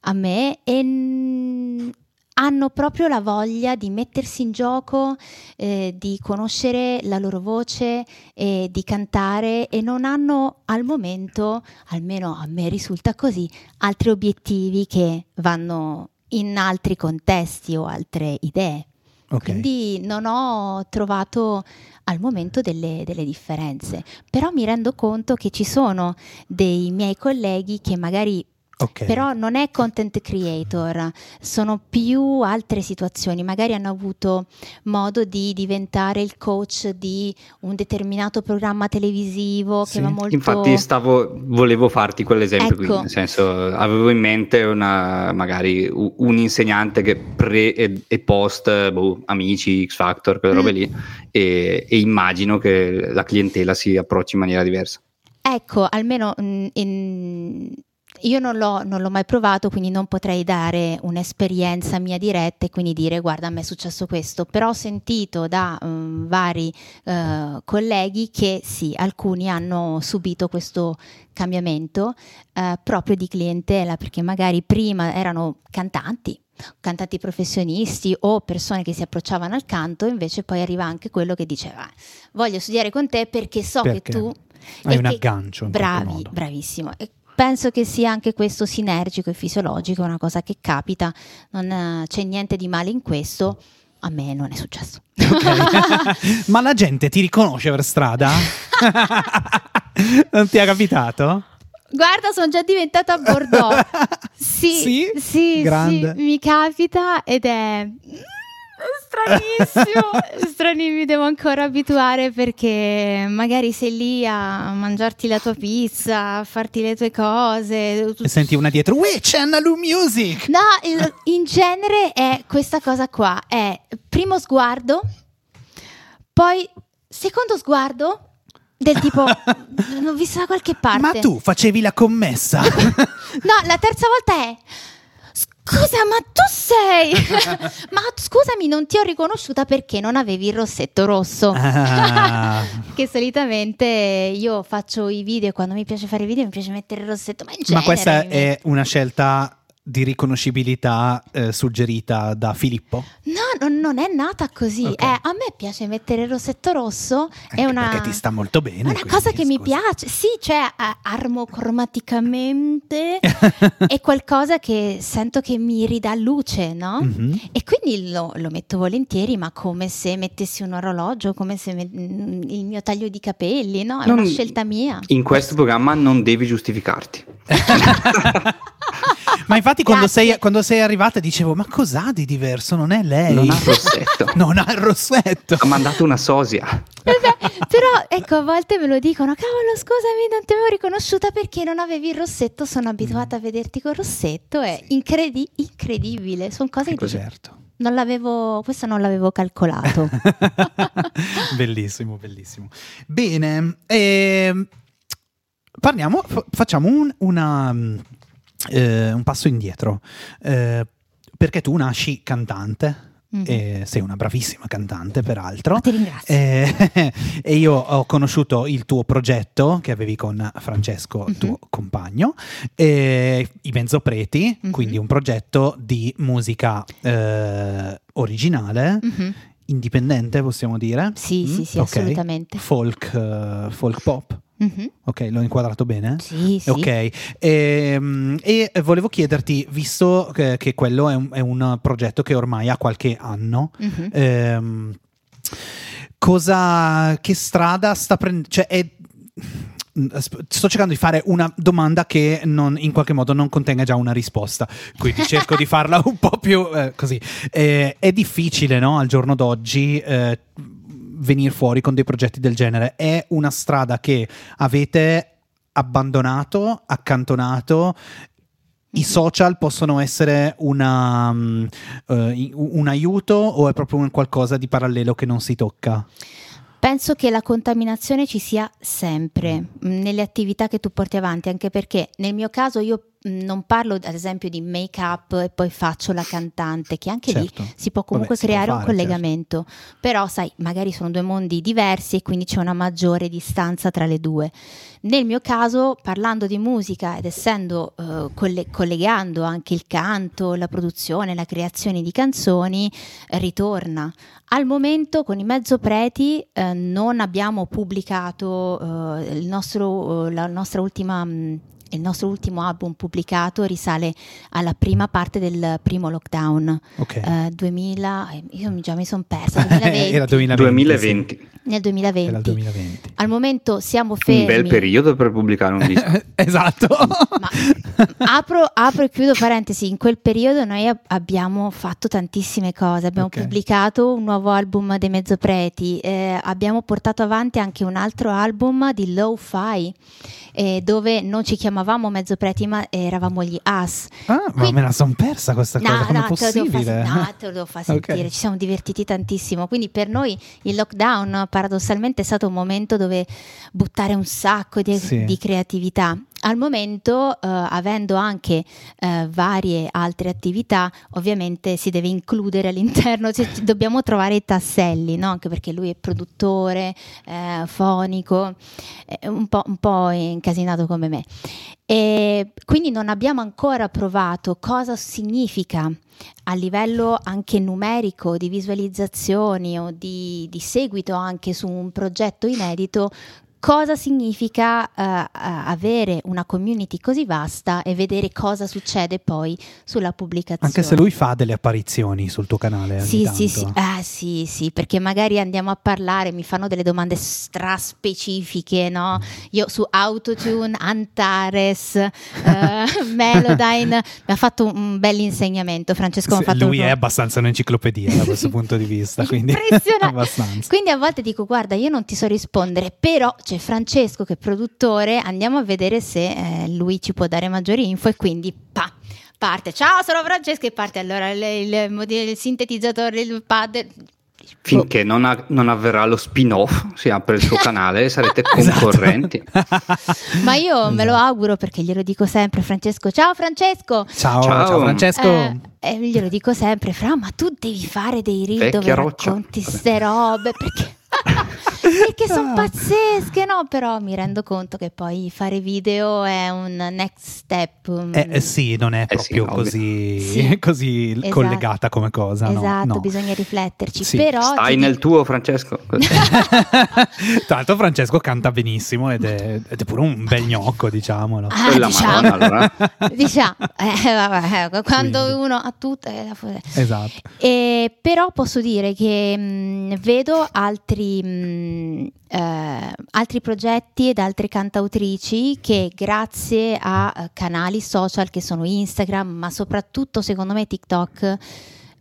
a me e hanno proprio la voglia di mettersi in gioco, eh, di conoscere la loro voce e di cantare e non hanno al momento, almeno a me risulta così, altri obiettivi che vanno in altri contesti o altre idee. Okay. Quindi non ho trovato al momento delle, delle, differenze, però mi rendo conto che ci sono dei miei colleghi che magari Okay. Però non è content creator, sono più altre situazioni. Magari hanno avuto modo di diventare il coach di un determinato programma televisivo che sì. va molto. Infatti, stavo, volevo farti quell'esempio ecco. qui. Nel senso, avevo in mente una, magari un insegnante che pre e, e post, boh, amici, X Factor, quelle mm. robe lì, e, e immagino che la clientela si approcci in maniera diversa. Ecco, almeno mm, in, io non l'ho, non l'ho, mai provato, quindi non potrei dare un'esperienza mia diretta e quindi dire guarda a me è successo questo, però ho sentito da um, vari uh, colleghi che sì, alcuni hanno subito questo cambiamento uh, proprio di clientela, perché magari prima erano cantanti, cantanti professionisti o persone che si approcciavano al canto, invece poi arriva anche quello che diceva voglio studiare con te perché so perché? che tu hai un aggancio. Bravi, bravissimo. E penso che sia anche questo sinergico e fisiologico, una cosa che capita, non eh, c'è niente di male in questo. A me non è successo. Okay. Ma la gente ti riconosce per strada? non ti è capitato? Guarda, sono già diventata Bordeaux. Sì, sì, sì, sì, mi capita ed è stranissimo, stranissimo, mi devo ancora abituare perché magari sei lì a mangiarti la tua pizza, a farti le tue cose. E senti una dietro, Witch Analu Music! No, in genere è questa cosa qua, è primo sguardo, poi secondo sguardo, del tipo, l'ho vista da qualche parte. Ma tu facevi la commessa? no, la terza volta è Scusa, ma tu sei. ma scusami, non ti ho riconosciuta perché non avevi il rossetto rosso. Ah. che solitamente io faccio i video e quando mi piace fare i video mi piace mettere il rossetto, ma Ma questa è una scelta di riconoscibilità eh, suggerita da Filippo? No, non, non è nata così. Ok. Eh, a me piace mettere il rossetto rosso. è Anche una, Perché ti sta molto bene. è una quindi, cosa che mi scusa. piace. Sì, cioè a- armocromaticamente è qualcosa che sento che mi ridà luce, no? Mhm. E quindi lo, lo metto volentieri, ma come se mettessi un orologio, come se met- mm, il mio taglio di capelli, no? È Non- una scelta mia. In questo programma non devi giustificarti. Ma infatti quando sei, quando sei arrivata dicevo, ma cos'ha di diverso? Non è lei. Non ha il rossetto. Non ha il rossetto. Ha mandato una sosia. Vabbè, però ecco, a volte me lo dicono, cavolo, scusami, non ti avevo riconosciuta perché non avevi il rossetto, sono abituata a vederti col rossetto, è incredi- incredibile, sono cose che dici, Certo. non l'avevo, questo non l'avevo calcolato. bellissimo, bellissimo. Bene, ehm, parliamo, fa- facciamo un, una, eh, un passo indietro, eh, perché tu nasci cantante, Mhm. e sei una bravissima cantante peraltro. Ma ti ringrazio. Eh, e io ho conosciuto il tuo progetto che avevi con Francesco, Mhm. tuo compagno, eh, i Mezzopreti, Mhm. quindi un progetto di musica eh, originale, Mhm. indipendente possiamo dire. Sì, Mm? sì, sì, Ok. assolutamente. Folk, eh, folk pop. Mhm. Ok, l'ho inquadrato bene? Sì, sì. Ok, Ehm, e volevo chiederti, visto che, che quello è un, è un progetto che ormai ha qualche anno, Mhm. ehm, cosa, che strada sta prendendo? Cioè, è- sto cercando di fare una domanda che non- in qualche modo non contenga già una risposta, quindi cerco di farla un po' più eh, così. Eh, è difficile, no, al giorno d'oggi. Eh, venire fuori con dei progetti del genere. È una strada che avete abbandonato, accantonato. I social possono essere una, mm, eh, un aiuto o è proprio un qualcosa di parallelo che non si tocca? Penso che la contaminazione ci sia sempre mh, nelle attività che tu porti avanti, anche perché nel mio caso io non parlo ad esempio di make up e poi faccio la cantante, che anche Certo. lì si può comunque Vabbè, si può creare un fare, collegamento, però sai, magari sono due mondi diversi e quindi c'è una maggiore distanza tra le due. Nel mio caso, parlando di musica ed essendo eh, colle- collegando anche il canto, la produzione, la creazione di canzoni, ritorna. Al momento con i mezzo preti eh, non abbiamo pubblicato eh, il, nostro, eh, la nostra ultima, mh, il nostro ultimo album pubblicato risale alla prima parte del primo lockdown, Ok. eh, 2000, eh, io mi- già mi sono persa, 2020, Era 2020. 2020. sì. nel 2020. Era il 2020. Al momento siamo fermi. Un bel periodo per pubblicare un disco. esatto. Ma apro, apro e chiudo parentesi, in quel periodo noi ab- abbiamo fatto tantissime cose, abbiamo Ok. pubblicato un nuovo album dei Mezzopreti, eh, abbiamo portato avanti anche un altro album di lo-fi eh, dove non ci chiamavamo Mezzopreti ma eravamo gli As. Ah, ma Quindi- me la son persa questa cosa, No, com'è no, te lo possibile? no, te lo devo far sentire, Ok. ci siamo divertiti tantissimo. Quindi per noi il lockdown paradossalmente è stato un momento dove buttare un sacco di, Sì. di creatività. Al momento, eh, avendo anche eh, varie altre attività, ovviamente si deve includere all'interno, cioè, ci- dobbiamo trovare i tasselli, no? anche perché lui è produttore, eh, fonico, un po', un po' incasinato come me. E quindi non abbiamo ancora provato cosa significa a livello anche numerico di visualizzazioni o di, di seguito anche su un progetto inedito. Cosa significa eh, eh, avere una community così vasta e vedere cosa succede poi sulla pubblicazione? Anche se lui fa delle apparizioni sul tuo canale. ogni Sì, sì, sì, ah, sì, sì, perché magari andiamo a parlare, mi fanno delle domande straspecifiche, no? Io su Autotune, Antares, eh, Melodyne, mi ha fatto un bel insegnamento, Francesco Sì, lui un- è abbastanza un'enciclopedia da questo punto di vista, quindi. Quindi a volte dico, guarda, io non ti so rispondere, però c'è Francesco che è produttore, andiamo a vedere se eh, lui ci può dare maggiori info e quindi pa, parte. Ciao, sono Francesco e parte allora il, il, il, sintetizzatore, il pad, Finché non, ha- non avverrà lo spin-off, si apre il suo canale e sarete Esatto. concorrenti. Ma io me lo Esatto. auguro perché glielo dico sempre, Francesco. Ciao Francesco! Ciao, Ciao. ciao Francesco. Eh, eh, glielo dico sempre, Fra, ma tu devi fare dei reel Vecchia dove roccia. racconti ste robe perché, perché sono Ah. pazzesche, no? Però mi rendo conto che poi fare video è un next step. mm, Eh, eh, sì, non è Eh sì, proprio ovvio. così, Sì. così Esatto. collegata come cosa. no, Esatto, no. bisogna rifletterci. Sì. Però Stai ti nel tuo, Francesco. Tra l'altro Francesco canta benissimo ed è, ed è pure un bel gnocco, diciamolo. Ah, Quella diciamo, Madonna, allora. diciamo, eh, vabbè, quando Quindi. uno ha tutto... eh, la- Esatto. E però posso dire che mh, vedo altri, mh, eh, altri progetti ed altre cantautrici che grazie a eh, canali social che sono Instagram, ma soprattutto secondo me TikTok,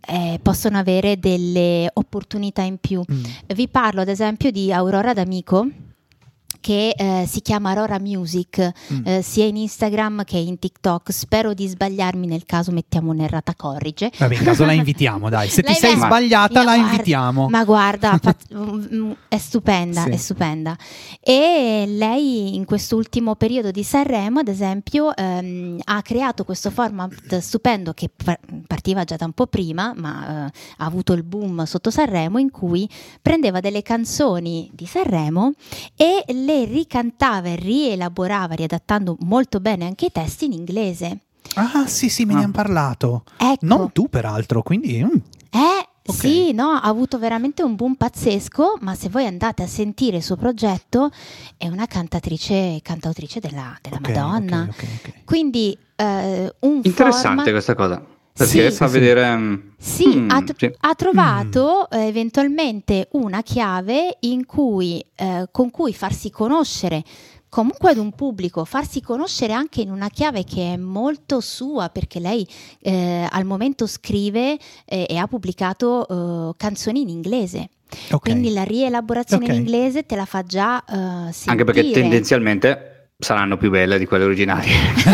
eh, possono avere delle opportunità in più. Mm. Vi parlo ad esempio di Aurora D'Amico che eh, si chiama Aurora Music Mm. eh, sia in Instagram che in TikTok. Spero di sbagliarmi nel caso mettiamo un'errata corrige. Vabbè, in caso la invitiamo, dai. Se ti Lei sei va- sbagliata, la guarda- invitiamo. Ma guarda, fa- mm, è stupenda, Sì. è stupenda. E lei in quest'ultimo periodo di Sanremo, ad esempio, ehm, ha creato questo format stupendo che par- partiva già da un po' prima, ma eh, ha avuto il boom sotto Sanremo, in cui prendeva delle canzoni di Sanremo e le ricantava e rielaborava, riadattando molto bene anche i testi in inglese. Ah, sì, sì, me ne Ah. hanno parlato. Ecco. Non tu, peraltro, quindi... mm. Eh Ok. sì, no, ha avuto veramente un boom pazzesco, ma se voi andate a sentire il suo progetto è una cantatrice, cantautrice della, della Ok, Madonna. ok, ok, ok. Quindi eh, un Interessante format- questa cosa. Perché Sì. fa Sì, vedere... mm, Sì, mm, ha, tr- sì. ha trovato eh, eventualmente una chiave in cui, eh, con cui farsi conoscere comunque ad un pubblico, farsi conoscere anche in una chiave che è molto sua, perché lei eh, al momento scrive eh, e ha pubblicato eh, canzoni in inglese. Ok. Quindi la rielaborazione Ok. in inglese te la fa già eh, sentire. Anche perché tendenzialmente saranno più belle di quelle originali,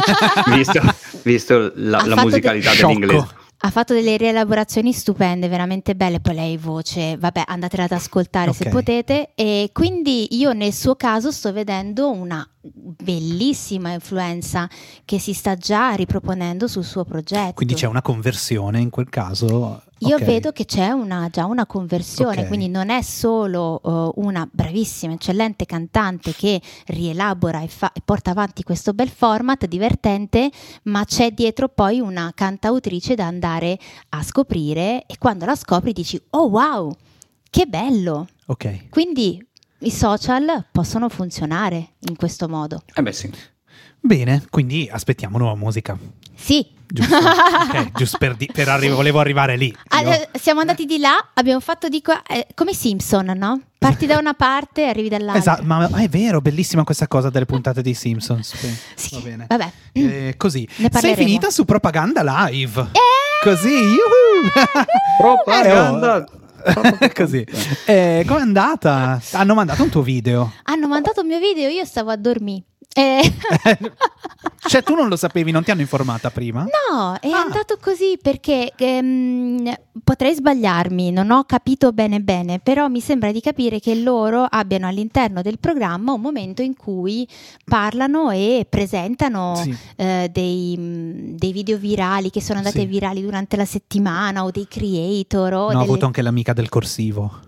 visto, visto la, la musicalità de- dell'inglese. Sciocco. Ha fatto delle rielaborazioni stupende, veramente belle. Poi lei voce, vabbè, andatela ad ascoltare se Ok. potete. E quindi io nel suo caso sto vedendo una bellissima influenza che si sta già riproponendo sul suo progetto. Quindi c'è una conversione in quel caso. Io Ok. vedo che c'è una- già una conversione, Ok. quindi non è solo uh, una bravissima, eccellente cantante che rielabora e, fa- e porta avanti questo bel format divertente, ma c'è dietro poi una cantautrice da andare a scoprire e quando la scopri dici oh wow, che bello! Ok. Quindi i social possono funzionare in questo modo. Eh beh sì. Bene, quindi aspettiamo nuova musica. Sì. Giusto, Ok, giusto per, di- per arri- volevo arrivare lì. Ah, Io- eh, siamo andati di là, abbiamo fatto di qua, eh, come i Simpson, no? Parti da una parte e arrivi dall'altra. Esatto, ma è vero, bellissima questa cosa delle puntate dei Simpsons. Sì, Va bene. vabbè. Eh, così, sei finita su propaganda live. Eh! Così, yuhu! Propaganda. Eh, oh. Così. Eh, com'è andata? Hanno mandato un tuo video. Hanno mandato il mio video, io stavo a dormire. Eh, cioè, tu non lo sapevi, non ti hanno informata prima? no, è Ah. andato così perché ehm, potrei sbagliarmi, non ho capito bene bene, però mi sembra di capire che loro abbiano all'interno del programma un momento in cui parlano e presentano Sì. eh, dei, mh, dei video virali che sono andati Sì. virali durante la settimana o dei creator o No, ho delle- avuto anche l'amica del corsivo.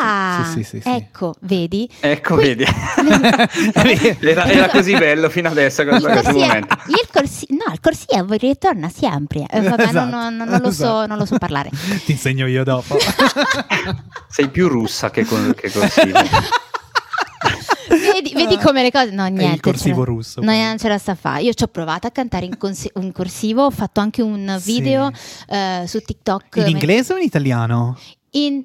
Ah, Sì, sì, sì, sì. ecco, vedi? Ecco, Qui- vedi. era, era così bello fino adesso Il corsia, il corsi- no, il corsivo ritorna sempre. Eh, vabbè, Esatto, non, non- non lo so, esatto. non lo so parlare. Ti insegno io dopo. Sei più russa che, con, che corsivo. Vedi, vedi come le cose. No, niente. il corsivo ce russo, No, non ce la sta a fare. Io ci ho provato a cantare in, consi- in corsivo. Ho fatto anche un Sì. video eh, su TikTok. In inglese o in italiano? In,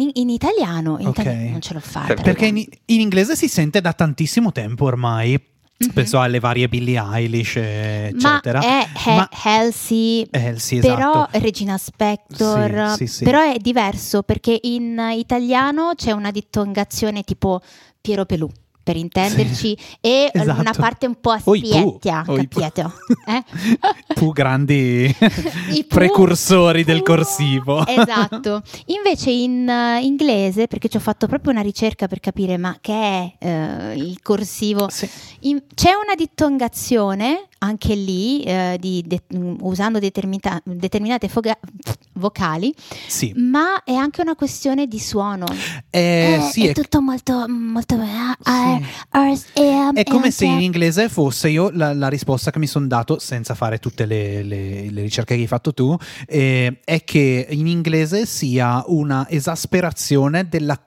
in- in italiano. In Ok. italiano non ce l'ho fatta. Perché in, in inglese si sente da tantissimo tempo ormai. Mhm. Penso alle varie Billie Eilish, eh, Ma eccetera. è he- Ma- healthy. eh, sì, Però esatto. Regina Spector, Sì, sì, sì. però è diverso perché in italiano c'è una dittongazione tipo Piero Pelù. Per intenderci, e esatto. una parte un po' aspietia, Oi, capito? Eh? Tu grandi I precursori del Pooh. corsivo. Esatto. Invece in eh, inglese, perché ci ho fatto proprio una ricerca per capire ma che è eh, il corsivo, Sì. in- c'è una dittongazione anche lì eh, di de- usando determita- determinate foga- vocali, Sì. ma è anche una questione di suono. Eh, sì, è, è, tutto molto molto Sì. è è come se in inglese fosse io la, la risposta che mi sono dato senza fare tutte le, le- le ricerche che hai fatto tu, eh, è che in inglese sia una esasperazione della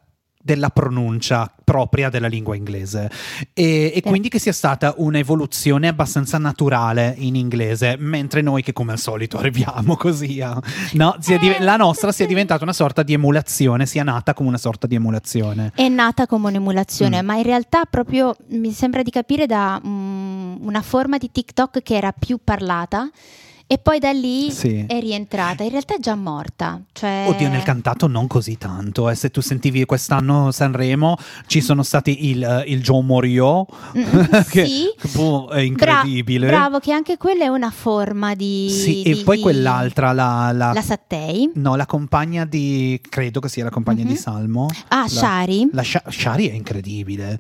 della pronuncia propria della lingua inglese. E, e quindi che sia stata un'evoluzione abbastanza naturale in inglese mentre noi che come al solito arriviamo così a, no, div- Eh, la nostra sia diventata una sorta di emulazione sia nata come una sorta di emulazione. È nata come un'emulazione, Mm. ma in realtà proprio mi sembra di capire da mm, una forma di TikTok che era più parlata e poi da lì Sì. è rientrata. In realtà è già morta. Cioè... Oddio, nel cantato non così tanto. eh. Se tu sentivi quest'anno Sanremo, ci sono stati il, eh, il John Morio, Mm, che sì. boh, è Bra- incredibile. bravo, che anche quella è una forma di... Sì, di- e poi di- quell'altra, la, la- La Sattei. no, la compagna di, credo che sia la compagna Mhm. di Salmo. Ah, La- Shari. La Sha- Shari è incredibile.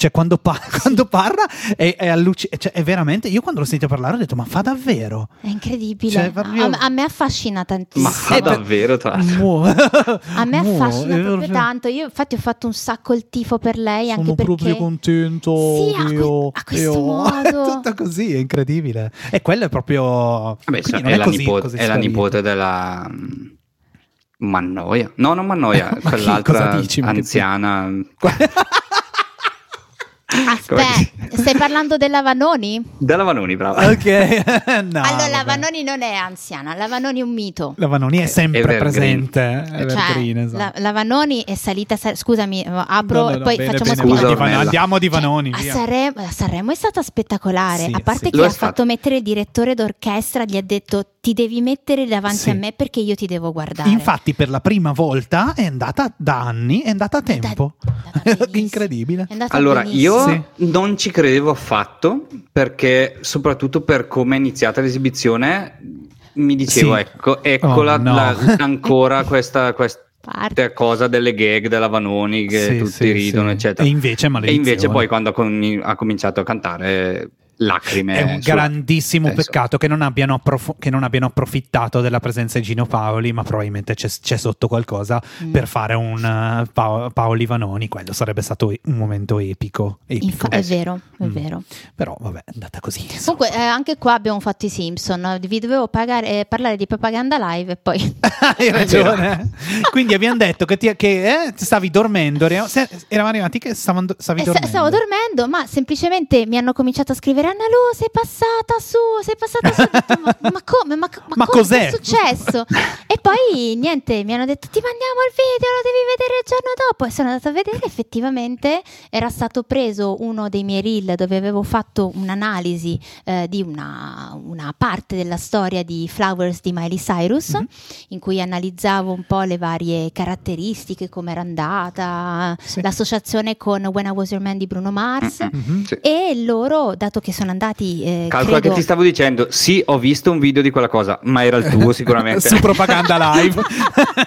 Cioè, quando, pa- quando parla è, è, alluci- cioè, è veramente. Io quando l'ho sentito parlare ho detto, ma fa davvero? È incredibile. Cioè, proprio- a, a me affascina tantissimo. Ma fa Eh, davvero, tra l'altro. A me affascina è proprio proprio- tanto. Io, infatti, ho fatto un sacco il tifo per lei. anche Sono perché... proprio contento. Sì, a que- io- a questo io- modo. Tutto così, è incredibile. E quello è proprio. Vabbè, cioè, non è, è, la così, nipote, così è la nipote della mm, Mannoia. No, non Mannoia, quell'altra Cosa dici? Anziana. Aspetta, stai parlando della Vanoni? Della Vanoni, brava. ok, no. allora, la. Vanoni non è anziana, la Vanoni è un mito. La Vanoni è sempre Evergreen. presente. eh, Evergreen, Cioè, esatto. la, la Vanoni è salita, sal- scusami, apro No, no, e no, poi bene, facciamo bene, Scusa, Vanoni, Ornella. Andiamo di Cioè, Vanoni. a, via. Sanremo, a Sanremo è stata spettacolare. Sì, a parte sì. che Lo è ha stato. fatto mettere il direttore d'orchestra, gli ha detto ti devi mettere davanti Sì. a me perché io ti devo guardare. Infatti, per la prima volta è andata da anni, è andata a È da- tempo. è andata benissimo. Incredibile. È andata Allora, benissimo. io non ci credevo affatto perché, soprattutto per come è iniziata l'esibizione, mi dicevo, Sì. ecco, ecco Oh, no. la- ancora questa, questa Parte. cosa delle gag della Vanoni che Sì, tutti sì, ridono, sì. eccetera. E invece E invece poi quando ha, com- ha cominciato a cantare lacrime. È un sulla- grandissimo eh, peccato che non, abbiano approf- che non abbiano approfittato della presenza di Gino Paoli, ma probabilmente c'è, c'è sotto qualcosa Mm. per fare un uh, Pa- Paoli Vanoni. Quello sarebbe stato un momento epico. epico. Infa- è Eh vero, è Mm. vero. Però vabbè, è andata così. insomma. Comunque, eh, anche qua abbiamo fatto i Simpson. Vi dovevo pagare- eh, parlare di propaganda live e poi. Hai ragione. Quindi abbiamo detto che, ti- che, eh, stavi dormendo. Eravamo arrivati che stavano- stavi Eh, dormendo. stavo dormendo, ma semplicemente mi hanno cominciato a scrivere: Anna Lu, sei passata su, sei passata su. Detto, ma, ma come? Ma, ma Ma come? cos'è? È successo? e poi niente, mi hanno detto: Ti mandiamo il video, lo devi vedere il giorno dopo. E sono andata a vedere. Effettivamente era stato preso uno dei miei reel dove avevo fatto un'analisi eh, di una, una parte della storia di Flowers di Miley Cyrus, Mhm. in cui analizzavo un po' le varie caratteristiche, come era andata, Sì. l'associazione con When I Was Your Man di Bruno Mars. Mhm. Sì. E loro, dato che sono andati, eh, Calcola credo- che ti stavo dicendo, sì, ho visto un video di quella cosa, ma era il tuo sicuramente. Su propaganda live.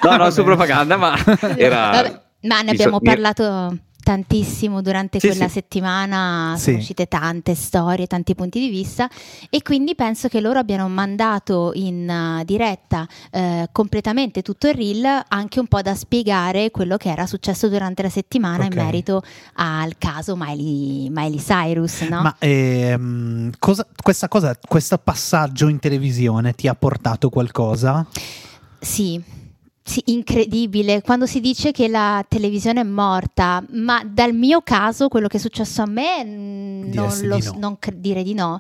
no, no, su propaganda, ma era... Vabbè, ma ne so- abbiamo mi- parlato tantissimo durante Sì, quella sì. settimana, Sì. sono uscite tante storie, tanti punti di vista e quindi penso che loro abbiano mandato in uh, diretta eh, completamente tutto il reel anche un po' da spiegare quello che era successo durante la settimana Ok. in merito al caso Miley, Miley Cyrus, no? Ma ehm, cosa- questa cosa, questo passaggio in televisione ti ha portato qualcosa? Sì, sì, incredibile. Quando si dice che la televisione è morta, ma dal mio caso, quello che è successo a me, mm, non, lo, di no. non cre- dire di no,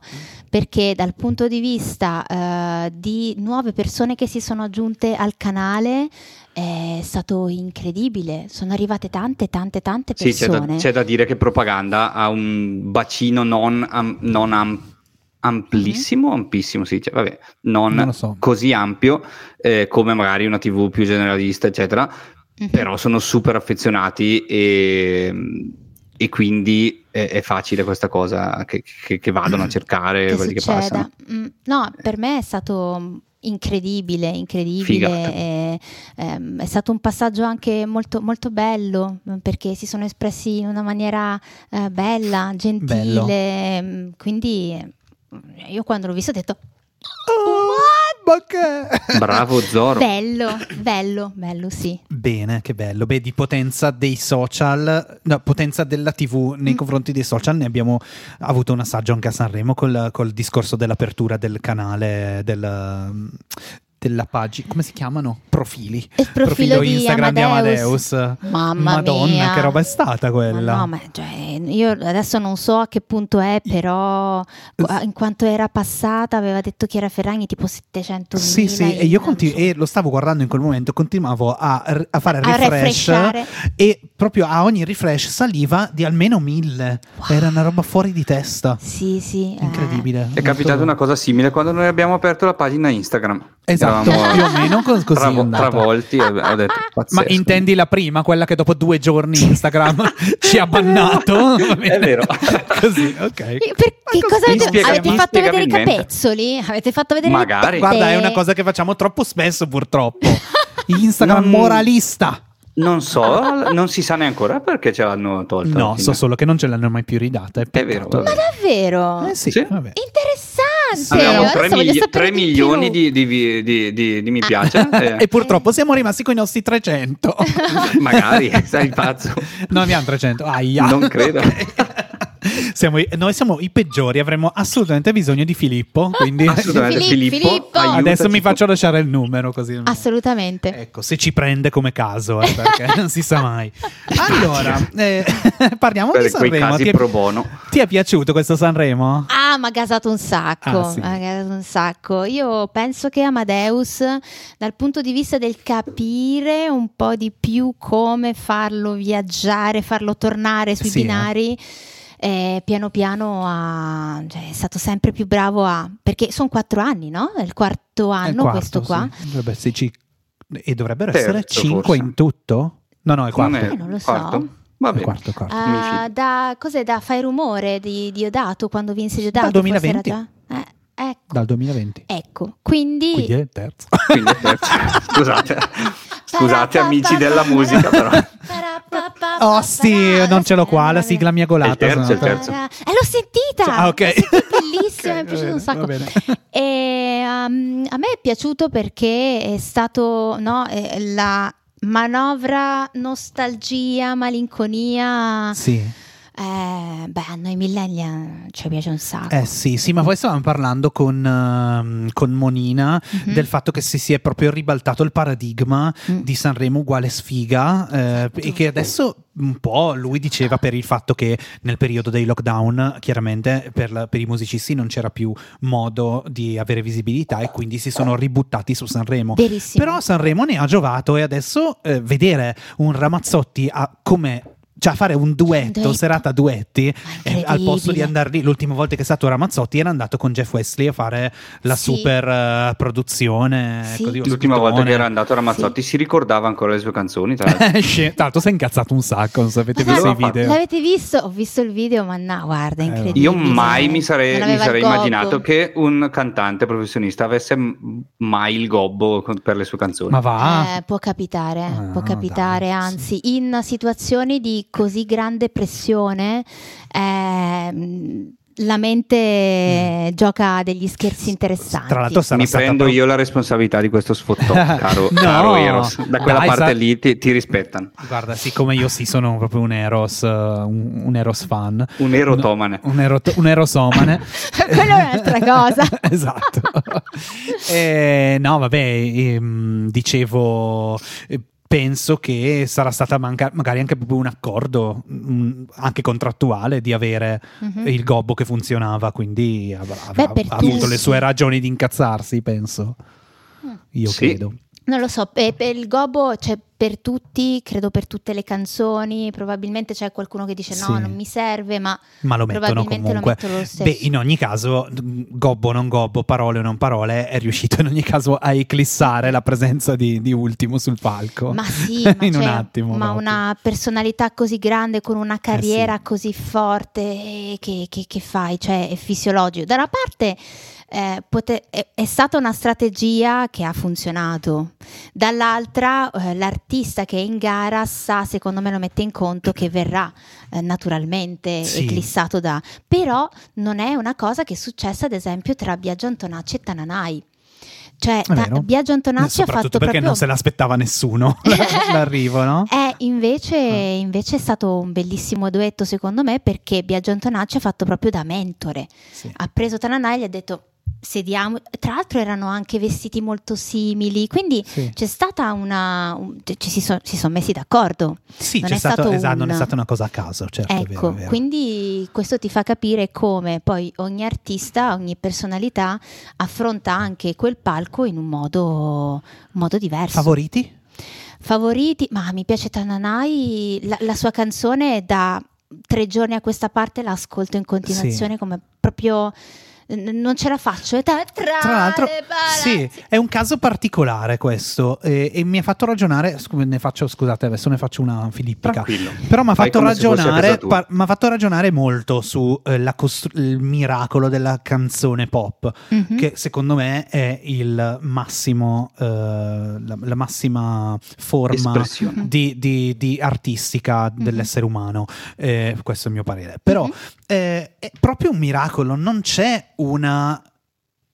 perché dal punto di vista eh, di nuove persone che si sono aggiunte al canale è stato incredibile. Sono arrivate tante, tante, tante Sì, c'è da, persone. c'è da dire che propaganda ha un bacino non, am- non am- amplissimo, ampissimo, sì, cioè, vabbè, non, Non so. così ampio eh, come magari una TV più generalista, eccetera, Mhm. però sono super affezionati e, e quindi è, è facile questa cosa che, che, che vadano a cercare che quelli che succeda. passano. Mm, no, per me è stato incredibile, incredibile. E, ehm, è stato un passaggio anche molto, molto bello mm, perché si sono espressi in una maniera eh, bella, gentile. mm, Quindi eh, io quando l'ho visto ho detto Oh, ma che... Bravo Zoro. bello, bello, bello, sì. Bene, che bello. Beh, di potenza dei social, no, potenza della TV nei Mm. confronti dei social, ne abbiamo avuto un assaggio anche a Sanremo col, col discorso dell'apertura del canale, del, della pagina, come si chiamano? Profili. Il profilo di Instagram Amadeus. di Amadeus. Mamma Madonna, mia. che roba è stata quella? Ma no, ma cioè, io adesso non so a che punto è, però in quanto era passata aveva detto Chiara Ferragni tipo 700 Sì, sì, e io continu- e lo stavo guardando in quel momento, continuavo a, a fare A refresh e proprio a ogni refresh saliva di almeno mille. Wow. Era una roba fuori di testa. Sì, sì. eh. Incredibile. È capitata una cosa simile quando noi abbiamo aperto la pagina Instagram. Esatto, Eravamo più o meno co- così. travo- travolti ho detto Ma intendi la prima, quella che dopo due giorni Instagram ci ha bannato? È vero. Così, ok. Io- Per, che cosa avete, avete fatto vedere i capezzoli? Avete fatto vedere Magari. Guarda, è una cosa che facciamo troppo spesso, purtroppo. Instagram Non- moralista. Non so, non si sa neanche ancora perché ce l'hanno tolta. No, so solo che non ce l'hanno mai più ridata. È, È vero, vabbè. Davvero? Eh sì, Sì. vabbè. Interessante. Abbiamo Adesso 3, voglio sapere di milioni più. di, di, di- di- mi piace. eh, E purtroppo siamo rimasti con i nostri 300. magari, sei pazzo. non abbiamo 300. Aia. Non credo. Siamo i- noi siamo i peggiori, avremmo assolutamente bisogno di Filippo. Quindi Assolutamente, Filippo, Filippo. Aiutaci. adesso mi faccio lasciare il numero così. Assolutamente. Ecco, se ci prende come caso, eh, perché non si sa mai. Allora, eh, parliamo Per di Sanremo. Ti è, pro bono. ti è piaciuto questo Sanremo? Ah, ma ha gasato un sacco, Ah, sì. gasato un sacco. Io penso che Amadeus, dal punto di vista del capire un po' di più come farlo viaggiare, farlo tornare sui Sì, eh. binari, eh, piano piano ha- cioè, è stato sempre più bravo a... perché sono quattro anni, no? È il quarto È il anno quarto, questo qua. sì. Dovrebbe e dovrebbero Terzo, essere 5 forse. in tutto? No, no, è il quarto. Non è Eh, non lo so. quarto? Va È il bene. quarto, quarto. Fido. da, cos'è da Fai rumore di Diodato quando vinse Diodato? Era 2020. Ecco, Dal 2020. ecco, quindi... Quindi è il terzo. Quindi è terzo. Scusate, scusate amici della musica, però. Oh, sì, non ce l'ho qua, la sigla mi ha golato. È il terzo, è il terzo. Eh, l'ho sentita! Ah, ok. Bellissima, mi è va un sacco. va bene. E, um, a me è piaciuto perché è stato no, eh, la manovra nostalgia, malinconia. Sì. Eh, beh, a noi millennial ci piace un sacco. Eh sì, sì, ma poi stavamo parlando con, ehm, con Monina Mhm. del fatto che si sia proprio ribaltato il paradigma Mm. di Sanremo uguale sfiga eh, e che adesso un po' lui diceva per il fatto che nel periodo dei lockdown chiaramente per, la- per i musicisti non c'era più modo di avere visibilità e quindi si sono ributtati su Sanremo. Verissimo. Però Sanremo ne ha giovato e adesso eh, vedere un Ramazzotti a come cioè a fare un duetto, duetto. serata duetti, eh, al posto di andare lì, l'ultima volta che è stato Ramazzotti era andato con Jeff Wesley a fare la Sì. super eh, produzione. Sì. così, L'ultima volta che era andato Ramazzotti si ricordava ancora le sue canzoni. Tra l'altro. Eh, si è incazzato un sacco, non so avete visto i video. L'avete visto? Ho visto il video, ma no, guarda, Eh, incredibile. Io mai mi sarei, mi sarei immaginato che un cantante professionista avesse mai il gobbo per le sue canzoni. Ma va? Eh, può capitare, Ah, può capitare, dai, anzi, in situazioni di così grande pressione ehm, la mente gioca degli scherzi interessanti. Mm. Tra l'altro sarà Mi prendo pro- io la responsabilità di questo sfottò, caro, No. caro Eros. Da quella Dai, parte sa- lì ti, ti rispettano. Guarda, siccome io sì sono proprio un Eros, eh, un, un Eros fan. Un erotomane. Un, ero- un erosomane. Quello è un'altra cosa. esatto. Eh, no, vabbè, ehm, dicevo, eh, penso che sarà stata manca- magari anche proprio un accordo, mm, anche contrattuale, di avere Mhm. il gobbo che funzionava, quindi avrà, avrà- Beh, per ha avuto le sue ragioni di incazzarsi, penso. Io Sì. credo. Non lo so, per, per il gobbo c'è per tutti, credo per tutte le canzoni, probabilmente c'è qualcuno che dice no, Sì. non mi serve, ma, Ma lo mettono probabilmente comunque. lo mettono lo stesso. Beh, in ogni caso, gobbo o non gobbo, parole o non parole, è riuscito in ogni caso a eclissare la presenza di, di Ultimo sul palco. Ma sì, ma, in un cioè, attimo. ma proprio. una personalità così grande, con una carriera sì. così forte, eh, che, che- che fai? Cioè, è fisiologico. Da una parte eh, pote- è, stata una strategia che ha funzionato, dall'altra eh, l'artista che è in gara sa, secondo me lo mette in conto, che verrà eh, naturalmente Sì. eclissato da... Però non è una cosa che è successa, ad esempio, tra Biagio Antonacci e Tananai. Cioè, Ta-. Biagio Antonacci ha fatto perché proprio... non se l'aspettava nessuno l'arrivo, no? Eh, invece, Ah. invece è stato un bellissimo duetto secondo me perché Biagio Antonacci ha fatto proprio da mentore. Sì. Ha preso Tananai e gli ha detto sediamo, tra l'altro erano anche vestiti molto simili, quindi Sì. c'è stata una... un- ci si, so- si sono messi d'accordo. Sì, Non è stato, stato esatto, non è un- stata una cosa a caso, certo. vero, ecco, è vero. quindi questo ti fa capire come poi ogni artista, ogni personalità affronta anche quel palco in un modo, un modo diverso. Favoriti? Favoriti, ma mi piace Tananai, la, la sua canzone da tre giorni a questa parte la ascolto in continuazione come proprio non ce la faccio. È ta- tra, Tra l'altro, sì, è un caso particolare questo e, e mi ha fatto ragionare, scu- ne faccio, scusate adesso ne faccio una filippica, Tranquillo. però mi ha fatto, ragionare, par- fatto ragionare molto su eh, la costru- il miracolo della canzone pop, Mhm. che secondo me è il massimo, eh, la, la massima forma Espressione. di, di- di artistica dell'essere umano. Eh, questo è il mio parere. Però Mhm. eh, è proprio un miracolo, non c'è una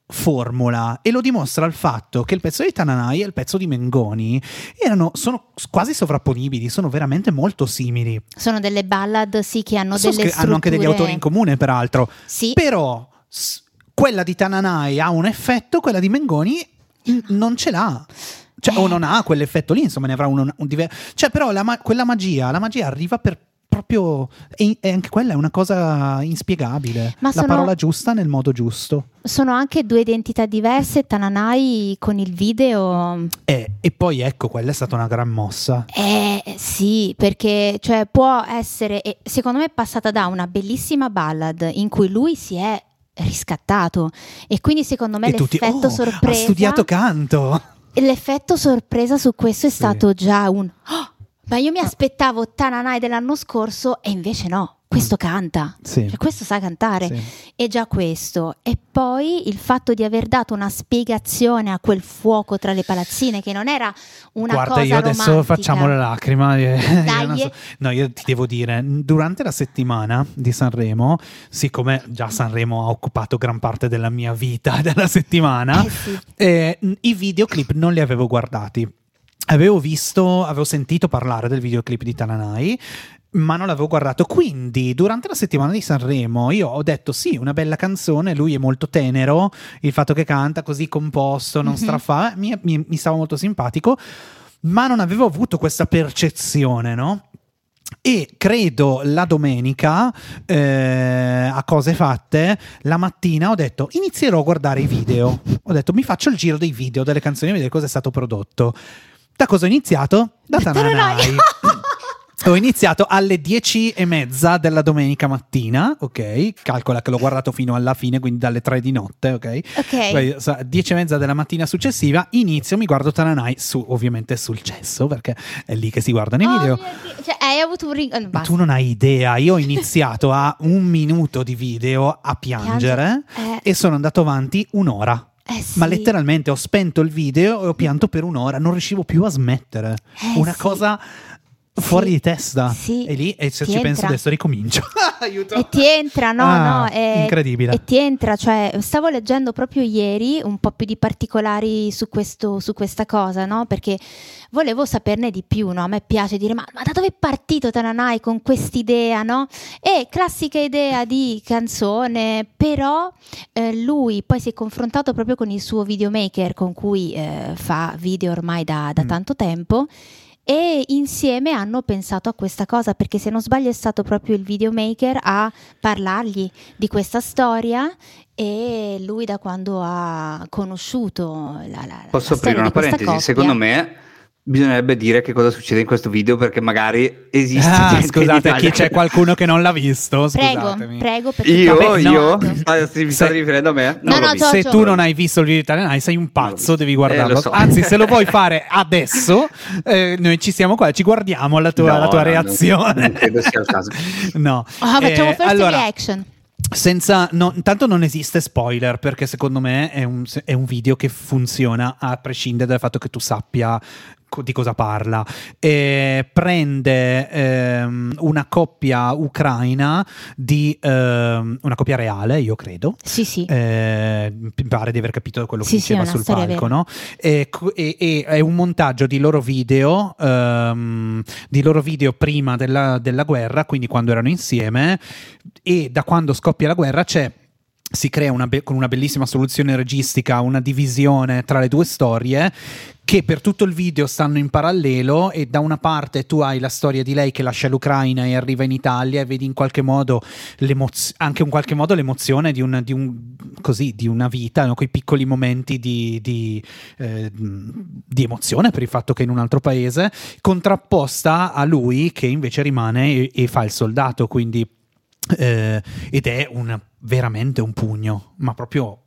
formula e lo dimostra il fatto che il pezzo di Tananai e il pezzo di Mengoni erano, sono quasi sovrapponibili, sono veramente molto simili. Sono delle ballad, sì, che hanno So delle che hanno anche degli strutture- autori in comune, peraltro. Sì, Però s- quella di Tananai ha un effetto, quella di Mengoni n- non ce l'ha. Cioè, Eh. o non ha quell'effetto lì, insomma, ne avrà uno, un diverso. Cioè, però ma- quella magia, la magia arriva per proprio. E, e anche quella è una cosa inspiegabile. Ma la sono- parola giusta nel modo giusto. sono anche due identità diverse. Tananai con il video Eh, e poi ecco, quella è stata una gran mossa. Eh sì, perché cioè, può essere, secondo me è passata da una bellissima ballad in cui lui si è riscattato e quindi secondo me e tutti, l'effetto oh, sorpresa ha studiato canto. l'effetto sorpresa su questo è Sì. stato già un "Oh, ma io mi aspettavo Tananai dell'anno scorso e invece no, questo canta. Sì. Cioè, questo sa cantare. Sì. E già questo. E poi il fatto di aver dato una spiegazione a quel fuoco tra le palazzine, che non era una Guarda, cosa io adesso romantica. facciamo la lacrima. eh, io Dai. non so- No, io ti devo dire, durante la settimana di Sanremo, siccome già Sanremo ha occupato gran parte della mia vita della settimana, Eh sì. eh, i videoclip non li avevo guardati. Avevo visto, avevo sentito parlare del videoclip di Tananai, ma non l'avevo guardato. Quindi, durante la settimana di Sanremo, io ho detto: sì, una bella canzone. Lui è molto tenero. Il fatto che canta così composto, non Mhm. strafa, mi, mi- mi stava molto simpatico. Ma non avevo avuto questa percezione, no? E credo la domenica, eh, a cose fatte, la mattina ho detto inizierò a guardare i video. Ho detto mi faccio il giro dei video, delle canzoni, a vedere cosa è stato prodotto. Da cosa ho iniziato? Da Tananai. Ho iniziato alle 10 e mezza della domenica mattina, ok? Calcola che l'ho guardato fino alla fine, quindi dalle 3 di notte, ok? Ok. Poi, sa- 10 e mezza della mattina successiva inizio, mi guardo Tananai su, ovviamente sul cesso, perché è lì che si guardano i Oh video. Cioè, hai avuto un ring... Ma basta. tu non hai idea, io ho iniziato a un minuto di video a piangere Eh, e sono andato avanti un'ora. Eh sì. Ma letteralmente ho spento il video e ho pianto per un'ora, non riuscivo più a smettere. Eh, Una sì. cosa fuori Sì, di testa. sì, E lì, e se ti ci penso entra. adesso ricomincio. Aiuto. E ti entra, no, Ah, no, è- incredibile. E ti entra, cioè, stavo leggendo proprio ieri un po' più di particolari su, questo, su questa cosa, no? Perché volevo saperne di più, no? A me piace dire, ma, ma da dove è partito Tananai con quest'idea, no? E classica idea di canzone, però eh, lui poi si è confrontato proprio con il suo videomaker con cui eh, fa video ormai da, da Mm. tanto tempo e insieme hanno pensato a questa cosa perché se non sbaglio è stato proprio il videomaker a parlargli di questa storia e lui da quando ha conosciuto la, la, Posso la aprire una parentesi? coppia- Secondo me bisognerebbe dire che cosa succede in questo video perché magari esiste Ah, scusate, chi c'è qualcuno che non l'ha visto? Prego, Scusatemi. prego perché Io, Vabbè, no. io, Esatto. Ah, sì, mi Se- state riferendo a me? No, no. Se tu non hai visto il video italiano, sei un pazzo, devi Eh, guardarlo. lo so. Anzi, se lo vuoi fare adesso, eh, noi ci siamo qua, ci guardiamo la tua, No, la tua no, reazione. non credo sia il caso. no. Ah, facciamo Eh, first allora, reaction. senza, no, intanto non esiste spoiler perché secondo me è un, è un video che funziona a prescindere dal fatto che tu sappia di cosa parla. E prende ehm, una coppia ucraina di ehm, una coppia reale, io credo. Sì, sì. Eh, pare di aver capito quello che Sì, sì, diceva una sul palco, no? E, e- e è un montaggio di loro video, ehm, di loro video prima della, della guerra, quindi quando erano insieme, e da quando scoppia la guerra c'è. Si crea una be- con una bellissima soluzione registica una divisione tra le due storie che per tutto il video stanno in parallelo e da una parte tu hai la storia di lei che lascia l'Ucraina e arriva in Italia e vedi in qualche modo anche in qualche modo l'emozione di, di, un- di una vita, no? quei piccoli momenti di, di, eh, di emozione per il fatto che è in un altro paese, contrapposta a lui che invece rimane e, e fa il soldato, quindi eh, ed è un, veramente un pugno, ma proprio...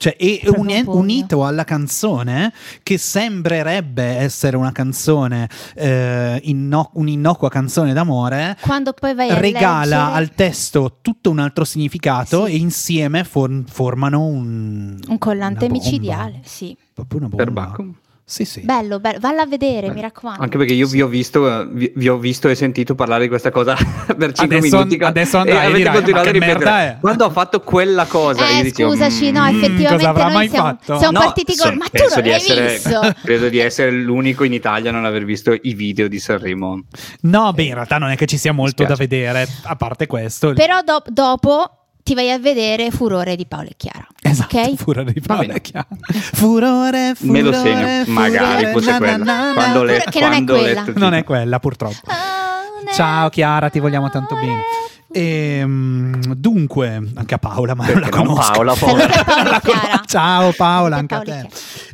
Cioè, è Proprio un- un pugno. unito alla canzone che sembrerebbe essere una canzone, eh, inno- un'innocua canzone d'amore, Quando poi vai a regala leggere al testo tutto un altro significato Sì. e insieme for- formano un, un collante micidiale, sì. Proprio una bomba. Per Bacco. Sì, sì. Bello, bello, valla a vedere, Beh, mi raccomando. Anche perché io vi ho visto, vi, vi ho visto e sentito parlare di questa cosa per 5 Adesso- minuti. adesso andrai e avete dirai, continuato "Ma a ripetere. merda è?" Quando ho fatto quella cosa, io Eh, dicevo, scusaci, no, "Mm, effettivamente cosa avrà noi mai siamo, fatto? siamo No, partiti so- col ma tu non di l'hai essere, visto. credo di essere l'unico in Italia a non aver visto i video di Sanremo. No, beh, in realtà non è che ci sia molto da vedere, a parte questo. Però do- dopo ti vai a vedere Furore di Paolo e Chiara. Esatto, ok? furore di Paolo bene. è chiaro. Furore, furore, Me lo segno, magari na, quella. na, Quando le- Che non è quella. letto Non è quella, purtroppo. Oh, Ciao Chiara, ti vogliamo tanto bene. Ehm, dunque, anche a Paola, ma non la conosco. Paola, Saluta povera. Paolo Non la e Chiara. conosco. Ciao Paola, anche a te.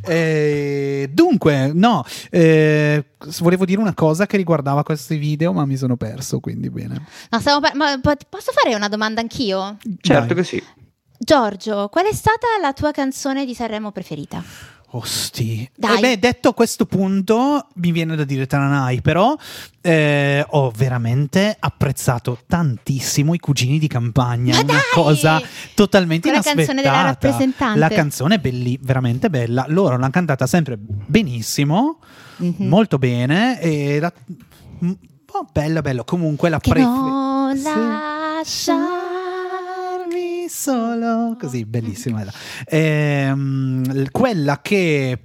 Eh, dunque, no, eh, volevo dire una cosa che riguardava questi video, ma mi sono perso, quindi bene. No, par- ma po- posso fare una domanda anch'io? Certo Dai. che sì. Giorgio, qual è stata la tua canzone di Sanremo preferita? Osti. Dai. Eh beh, detto a questo punto, mi viene da dire Tananai, però eh, ho veramente apprezzato tantissimo i cugini di campagna. Ma una dai! cosa totalmente Quella inaspettata. canzone della rappresentante. La canzone è belli- veramente bella. Loro l'hanno cantata sempre benissimo, Mhm. molto bene. E la, oh, bello, bello. Comunque la Che prefe- non Sì. Solo così bellissima. Ehm, quella che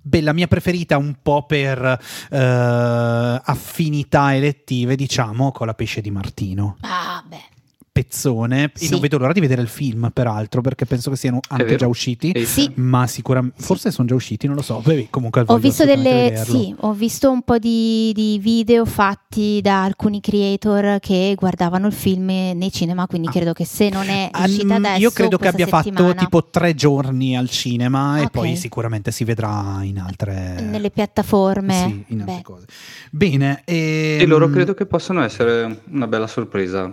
beh, la mia preferita un po' per eh, affinità elettive diciamo con la pesce di Martino Ah, beh. Pezzone Sì. e non vedo l'ora di vedere il film peraltro perché penso che siano anche già usciti Sì. Sì. ma sicuramente forse sono già usciti non lo so Beh, comunque Ho visto, delle, vederlo. sì, ho visto un po' di, di video fatti da alcuni creator che guardavano il film nei cinema, quindi credo che se non è Ah, uscita mm, adesso, Io credo che abbia fatto settimana, tipo tre giorni al cinema e Ok. poi sicuramente si vedrà in altre nelle piattaforme. Sì, in altre Beh, cose. Bene, e, E loro credo che possano essere una bella sorpresa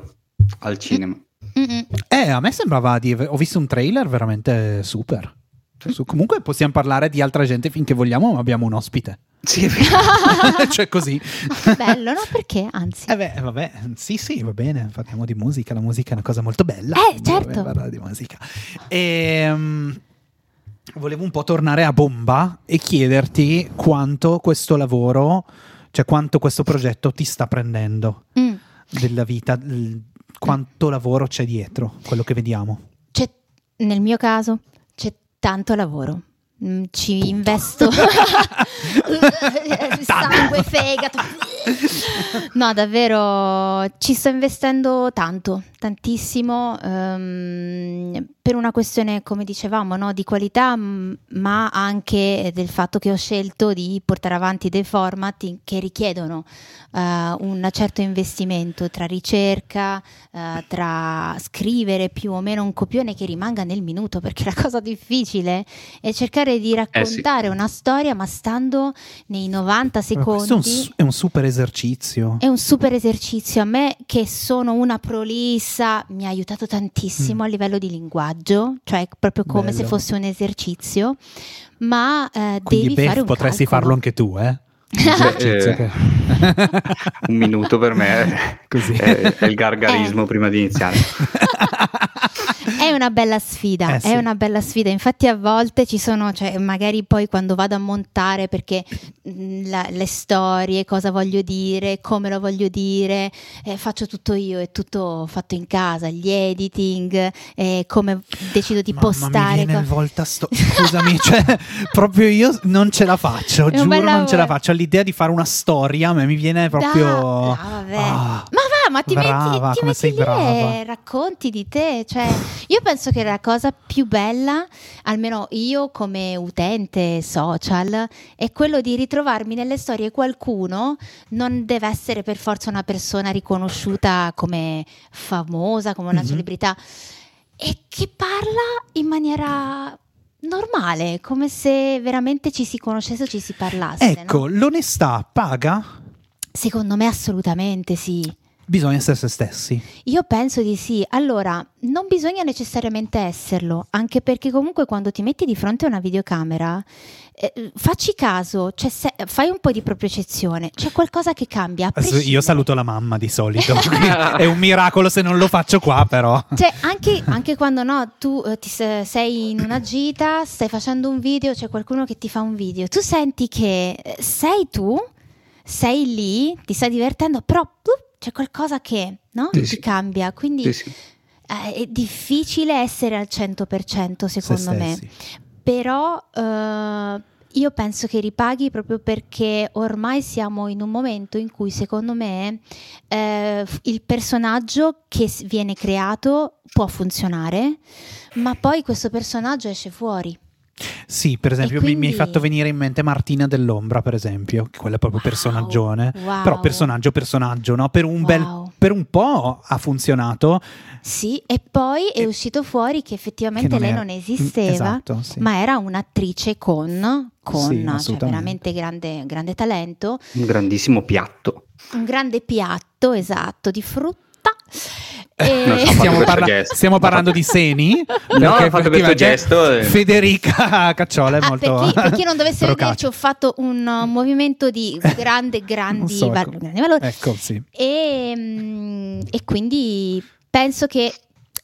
al cinema. mm-mm. Eh, a me sembrava di... Ho visto un trailer veramente super. Su- comunque possiamo parlare di altra gente finché vogliamo, ma abbiamo un ospite. Sì, è vero. cioè così. Ma bello, no? Perché? Anzi, Eh beh, vabbè, sì, sì, va bene, parliamo di musica, la musica è una cosa molto bella. Eh, certo. parlare di musica. Ehm, volevo un po' tornare a bomba e chiederti quanto questo lavoro, cioè quanto questo progetto ti sta prendendo Mm. della vita, quanto lavoro c'è dietro, quello che vediamo. C'è, nel mio caso c'è tanto lavoro. Mm, Ci investo. Sangue, fegato. No, davvero ci sto investendo tanto, tantissimo ehm, per una questione, come dicevamo, no, di qualità, m- ma anche del fatto che ho scelto di portare avanti dei format in- che richiedono eh, un certo investimento tra ricerca, eh, tra scrivere più o meno un copione che rimanga nel minuto, perché la cosa difficile è cercare di raccontare una storia, ma stando nei 90 Ma Questo è un, secondi. è un super esercizio. È un super esercizio. A me, che sono una prolissa, mi ha aiutato tantissimo Mm. a livello di linguaggio, cioè proprio come se Bello. fosse un esercizio. Ma eh, Quindi devi beh, fare un potresti calcolo. farlo anche tu, eh? Eh, che- un minuto per me Così. è, è il gargarismo prima di iniziare. È una bella sfida, Eh, sì. è una bella sfida. Infatti a volte ci sono, cioè magari poi quando vado a montare perché mh, la- le storie, cosa voglio dire, come lo voglio dire, eh, faccio tutto io, è tutto fatto in casa, gli editing, eh, come decido di Mamma, postare. viene co- volta sto- Scusami, cioè, proprio io non ce la faccio, giuro non ce la faccio. L'idea di fare una storia a me mi viene proprio... Da- ah, vabbè. Ah. Ma ma ti brava, metti, ti metti lì brava. e racconti di te. Cioè, io penso che la cosa più bella, almeno io come utente social, è quello di ritrovarmi nelle storie qualcuno, non deve essere per forza una persona riconosciuta come famosa, come una Mhm. celebrità, e che parla in maniera normale, come se veramente ci si conoscesse o ci si parlasse. no? Ecco, l'onestà paga? Secondo me assolutamente sì. Bisogna essere se stessi. Io penso di sì. Allora, non bisogna necessariamente esserlo, anche perché comunque quando ti metti di fronte a una videocamera, eh, facci caso, cioè se- fai un po' di propriocezione, c'è qualcosa che cambia. Io saluto la mamma di solito. è un miracolo se non lo faccio qua, però. Cioè, anche, anche quando no, tu eh, ti se- sei in una gita, stai facendo un video, c'è qualcuno che ti fa un video, tu senti che eh, sei tu, sei lì, ti stai divertendo, però uh, c'è qualcosa che no? Sì, ti sì. cambia. Quindi Sì, eh, è difficile essere al 100% Se secondo me. stessi. Però eh, io penso che ripaghi proprio perché ormai siamo in un momento in cui secondo me eh, il personaggio che viene creato può funzionare, ma poi questo personaggio esce fuori. Sì, per esempio, E mi- mi, hai quindi- fatto venire in mente Martina dell'Ombra, per esempio, che quella è proprio Wow, personaggione. wow. Però personaggio, personaggio, no? Per un, bel, Wow. per un po' ha funzionato. Sì, e poi è E- uscito fuori che effettivamente che non lei era- non esisteva, Esatto, sì. ma era un'attrice con, con Sì, cioè veramente grande, grande talento. Un grandissimo piatto. un grande piatto esatto di frutta. Non E... so, Stiamo, parla- stiamo parlando di seni. No, ho fatto questo gesto e- Federica Cacciola è Ah, molto. per, chi, per chi non dovesse vederci, ho fatto un uh, movimento di grande, grandi, so, val- ecco. grandi valori. Ecco, sì. E, mm, e quindi penso che,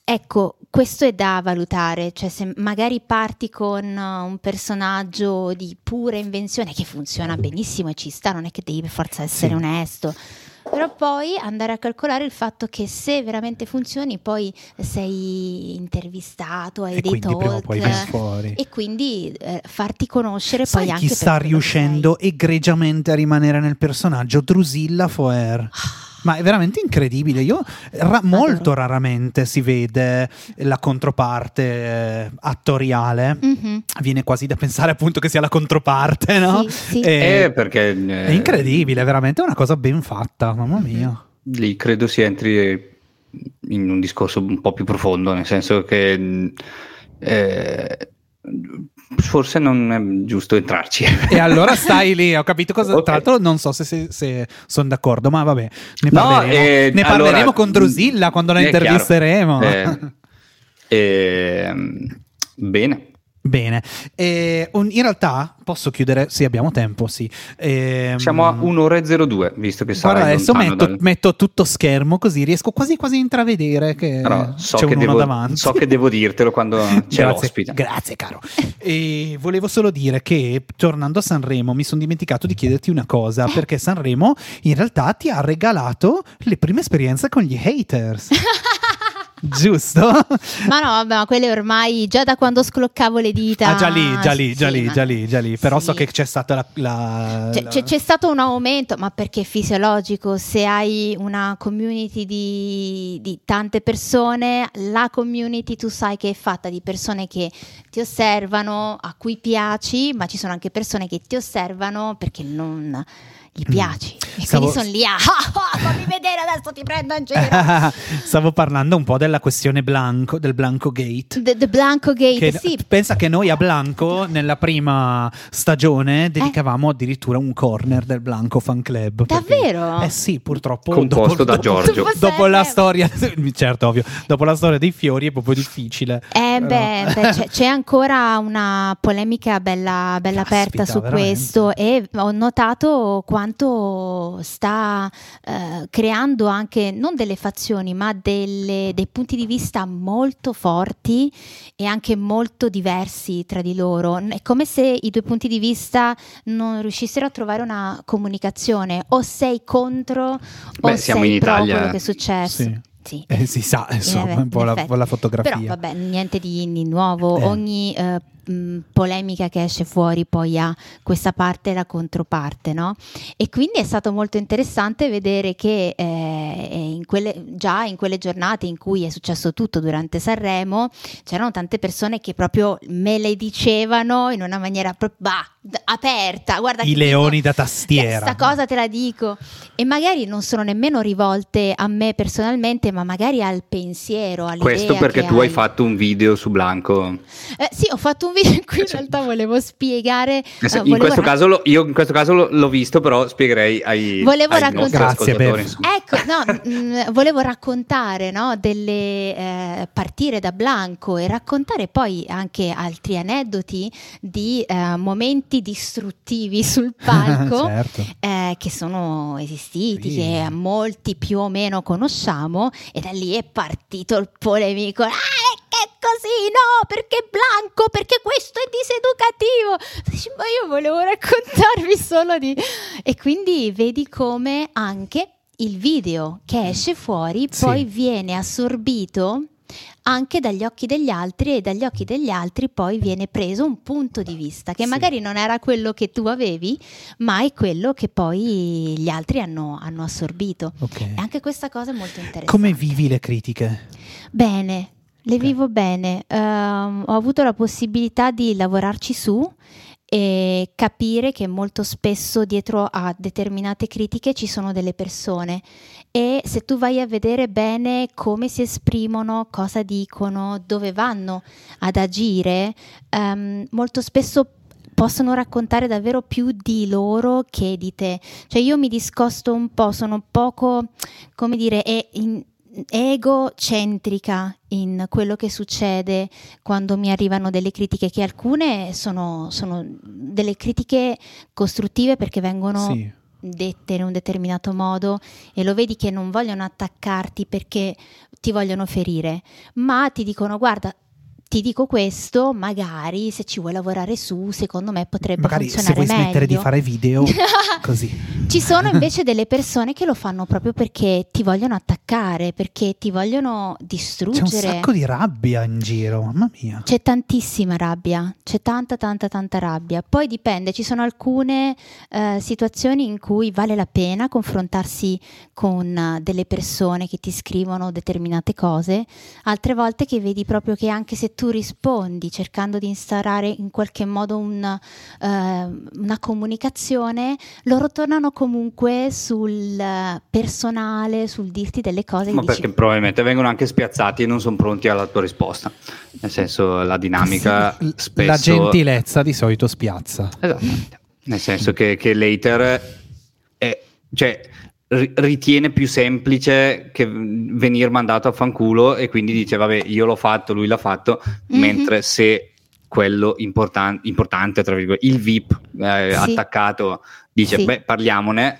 ecco, questo è da valutare, cioè se magari parti con uh, un personaggio di pura invenzione che funziona benissimo e ci sta, non è che devi per forza essere Sì. onesto. Però poi andare a calcolare il fatto che se veramente funzioni, poi sei intervistato, hai E dei talk e quindi eh, farti conoscere Sai poi anche chi sta riuscendo egregiamente a rimanere nel personaggio? Drusilla Foer. Ma è veramente incredibile. Io ra- molto raramente si vede la controparte eh, attoriale. Mhm. Viene quasi da pensare appunto che sia la controparte, no? Sì, sì. E- Eh, perché eh, è incredibile, è veramente una cosa ben fatta, mamma mia. lì credo si entri in un discorso un po' più profondo, nel senso che mh, eh, forse non è giusto entrarci. E allora stai lì, ho capito cosa. Ok. Tra l'altro, non so se, sono d'accordo, ma vabbè, ne No, parleremo, eh, ne parleremo allora, con Drusilla quando la intervisteremo. Eh, ehm, bene. Bene, Eh, un- in realtà posso chiudere? Sì, abbiamo tempo, sì. Ehm, Siamo a un'ora e 02, visto che Guarda, sarai adesso metto, dal- metto tutto schermo così riesco quasi quasi a intravedere che Però so c'è che, devo, davanti. so che devo dirtelo quando c'è Grazie, l'ospite. grazie caro. E volevo solo dire che tornando a Sanremo mi sono dimenticato di chiederti una cosa perché Sanremo in realtà ti ha regalato le prime esperienze con gli haters. giusto? Ma no, vabbè, ma quelle ormai già da quando scloccavo le dita. Ah, già lì, già lì, già lì, ma- già lì, già lì. Però so sì. che c'è stata la. la- C'è, la- c'è- c'è stato un aumento, ma perché è fisiologico, se hai una community di, di tante persone, la community tu sai che è fatta di persone che ti osservano, a cui piaci, ma ci sono anche persone che ti osservano perché non gli piaci. E. Stavo- quindi sono lì a, "Ah, ah, fammi vedere adesso ti prendo in giro. Stavo parlando un po' della questione Blanco, del Blanco Gate. The, the Blanco Gate, Che sì. Pensa che noi a Blanco nella prima stagione dedicavamo addirittura un corner del Blanco Fan Club. perché- Davvero? Eh sì, purtroppo. Composto da Giorgio. Dopo Dopo la storia, certo, ovvio. Dopo la storia dei fiori è proprio difficile. Eh Però- beh, beh, c'è, c'è ancora una polemica bella, bella Caspita, aperta su veramente. questo e ho notato quanto sta eh, creando anche non delle fazioni ma delle- dei punti di vista molto forti e anche molto diversi tra di loro. È come se i due punti di vista non riuscissero a trovare una comunicazione o sei contro o Beh, siamo sei in pro Italia. quello che è successo. Sì. Sì. Eh, si sa, insomma, Eh, un po' la, la fotografia. Però vabbè, niente di, di nuovo, Eh. ogni eh, mh, polemica che esce fuori poi ha questa parte e la controparte, no? E quindi è stato molto interessante vedere che eh, in quelle- già in quelle giornate in cui è successo tutto durante Sanremo c'erano tante persone che proprio me le dicevano in una maniera proprio bah, d- aperta, guarda I leoni dico- da tastiera. questa cosa te la dico. E magari non sono nemmeno rivolte a me personalmente, ma magari al pensiero, all'idea Questo perché che tu hai hai. fatto un video su Blanco. Eh, sì, ho fatto un video in cui in realtà volevo spiegare. eh, In volevo questo ra- caso lo- io in questo caso lo- l'ho visto, però spiegherei ai, Volevo ai raccontare- nostri Grazie, ascoltatori. Bev. insomma. Ecco, no, mh, volevo raccontare no, delle eh, partire da Blanco e raccontare poi anche altri aneddoti di eh, momenti distruttivi sul palco. certo. eh, che sono esistiti, Sì. che molti più o meno conosciamo, e da lì è partito il polemico. Ah, è così, no, perché è blanco, perché questo è diseducativo. Ma io volevo raccontarvi solo di... E quindi vedi come anche il video che esce fuori Sì. poi viene assorbito anche dagli occhi degli altri e dagli occhi degli altri poi viene preso un punto di vista che Sì. magari non era quello che tu avevi, ma è quello che poi gli altri hanno, hanno assorbito. Ok. E anche questa cosa è molto interessante. Come vivi le critiche? Bene, le vivo bene. Ehm, ho avuto la possibilità di lavorarci su e capire che molto spesso dietro a determinate critiche ci sono delle persone e se tu vai a vedere bene come si esprimono, cosa dicono, dove vanno ad agire, ehm, molto spesso possono raccontare davvero più di loro che di te. Cioè io mi discosto un po', sono poco, come dire, e- in- egocentrica in quello che succede quando mi arrivano delle critiche, che alcune sono, sono delle critiche costruttive perché vengono Sì. dette in un determinato modo e lo vedi che non vogliono attaccarti perché ti vogliono ferire, ma ti dicono guarda, ti dico questo, magari se ci vuoi lavorare su, secondo me potrebbe Magari se funzionare vuoi smettere di meglio." fare video, così. Ci sono invece delle persone che lo fanno proprio perché ti vogliono attaccare, perché ti vogliono C'è un distruggere. sacco di rabbia in giro, mamma mia. C'è tantissima rabbia, c'è tanta tanta tanta rabbia. Poi dipende, ci sono alcune eh, situazioni in cui vale la pena confrontarsi con eh, delle persone che ti scrivono determinate cose, altre volte che vedi proprio che anche se tu rispondi cercando di instaurare in qualche modo un, eh, una comunicazione, loro tornano comunque sul personale, sul dirti delle cose Ma che dici, perché probabilmente vengono anche spiazzati e non sono pronti alla tua risposta. Nel senso, la dinamica Sì, spesso... La gentilezza di solito spiazza. Esattamente. Nel senso che, che l'hater è, cioè, ritiene più semplice che venire mandato a fanculo e quindi dice vabbè io l'ho fatto, lui l'ha fatto, Mhm. mentre se quello importan- importante, tra virgolette, il VIP eh, Sì. attaccato dice Sì. beh parliamone,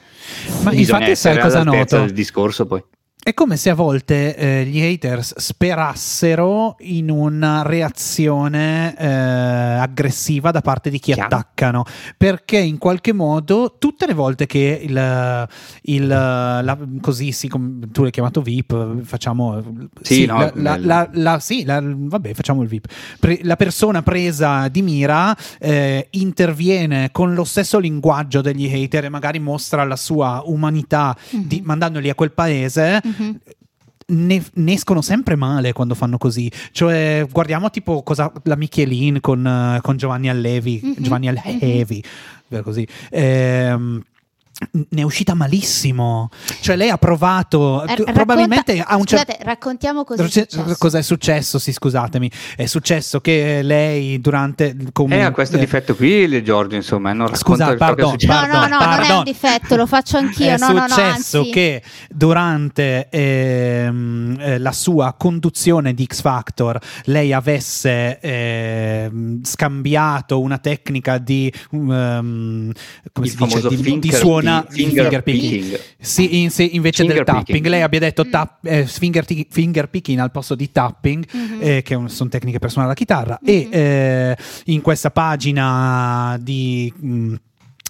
Ma bisogna infatti sai essere cosa all'altezza noto? del discorso poi. È come se a volte eh, gli haters sperassero in una reazione eh, aggressiva da parte di chi Chiaro. attaccano, perché in qualche modo tutte le volte che il, il la- così sì, com- tu l'hai chiamato VIP, facciamo Sì, no, la, la- la- la- sì, la- vabbè, facciamo il VIP. Pre- la persona presa di mira eh, interviene con lo stesso linguaggio degli hater e magari mostra la sua umanità di- Mhm. mandandoli a quel paese Mhm. ne, ne escono sempre male quando fanno così. Cioè, guardiamo tipo cosa la Michelin con, con Giovanni Allevi, Mhm. Giovanni Allevi, vero così. Ehm, ne è uscita malissimo. Cioè, lei ha provato. Eh, tu- racconta- probabilmente a un certo Scusate, raccontiamo cosa è Succe- successo. Cos'è successo? Sì, scusatemi. È successo che lei durante. Come, Eh, ha questo eh, difetto qui Giorgio, insomma, non Scusa, è pardon, successo. No, no, pardon, no, non è pardon. un difetto, lo faccio anch'io. È no, no, no, successo anzi. che durante ehm, eh, la sua conduzione di X Factor lei avesse ehm, scambiato una tecnica di um, come Il si dice di, di finger di finger finger picking. picking. Sì, in- sì, invece Finger del tapping picking. lei abbia detto Mm. tap- eh, finger, ti- finger picking al posto di tapping Mhm. eh, che un- sono tecniche per suonare la chitarra Mhm. e eh, in questa pagina di mh,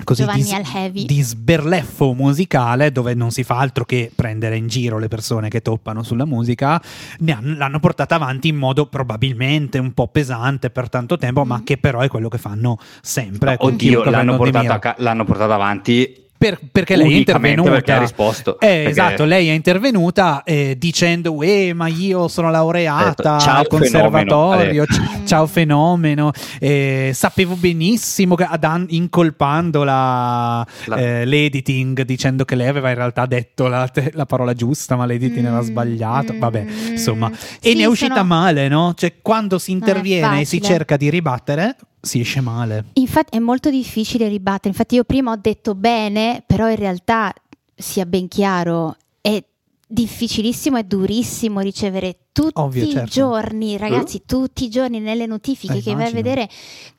così Giovanni di, di sberleffo musicale dove non si fa altro che prendere in giro le persone che toppano sulla musica ne han- l'hanno portata avanti in modo probabilmente un po' pesante per tanto tempo ma Mhm. che però è quello che fanno sempre con Oddio, l'hanno vengono di portato, mira. a ca- l'hanno portato avanti Per- perché lei è intervenuta. perché ha risposto. Eh, Perché- esatto, lei è intervenuta eh, dicendo eh, ma io sono laureata Detto, "Ciao, al conservatorio, fenomeno", ciao fenomeno, eh, sapevo benissimo che ad an- incolpando la, La- eh, l'editing dicendo che lei aveva in realtà detto la, la parola giusta ma l'editing era Mm, sbagliato, mm, vabbè insomma. E sì, ne è uscita sono- male, no? Cioè quando si interviene e si cerca di ribattere si esce male. Infatti è molto difficile ribattere. Infatti io prima ho detto bene, però in realtà sia ben chiaro, è difficilissimo e durissimo ricevere tutti Ovvio, i certo. giorni, ragazzi, tutti i giorni nelle notifiche Eh, che vai a immagino. vedere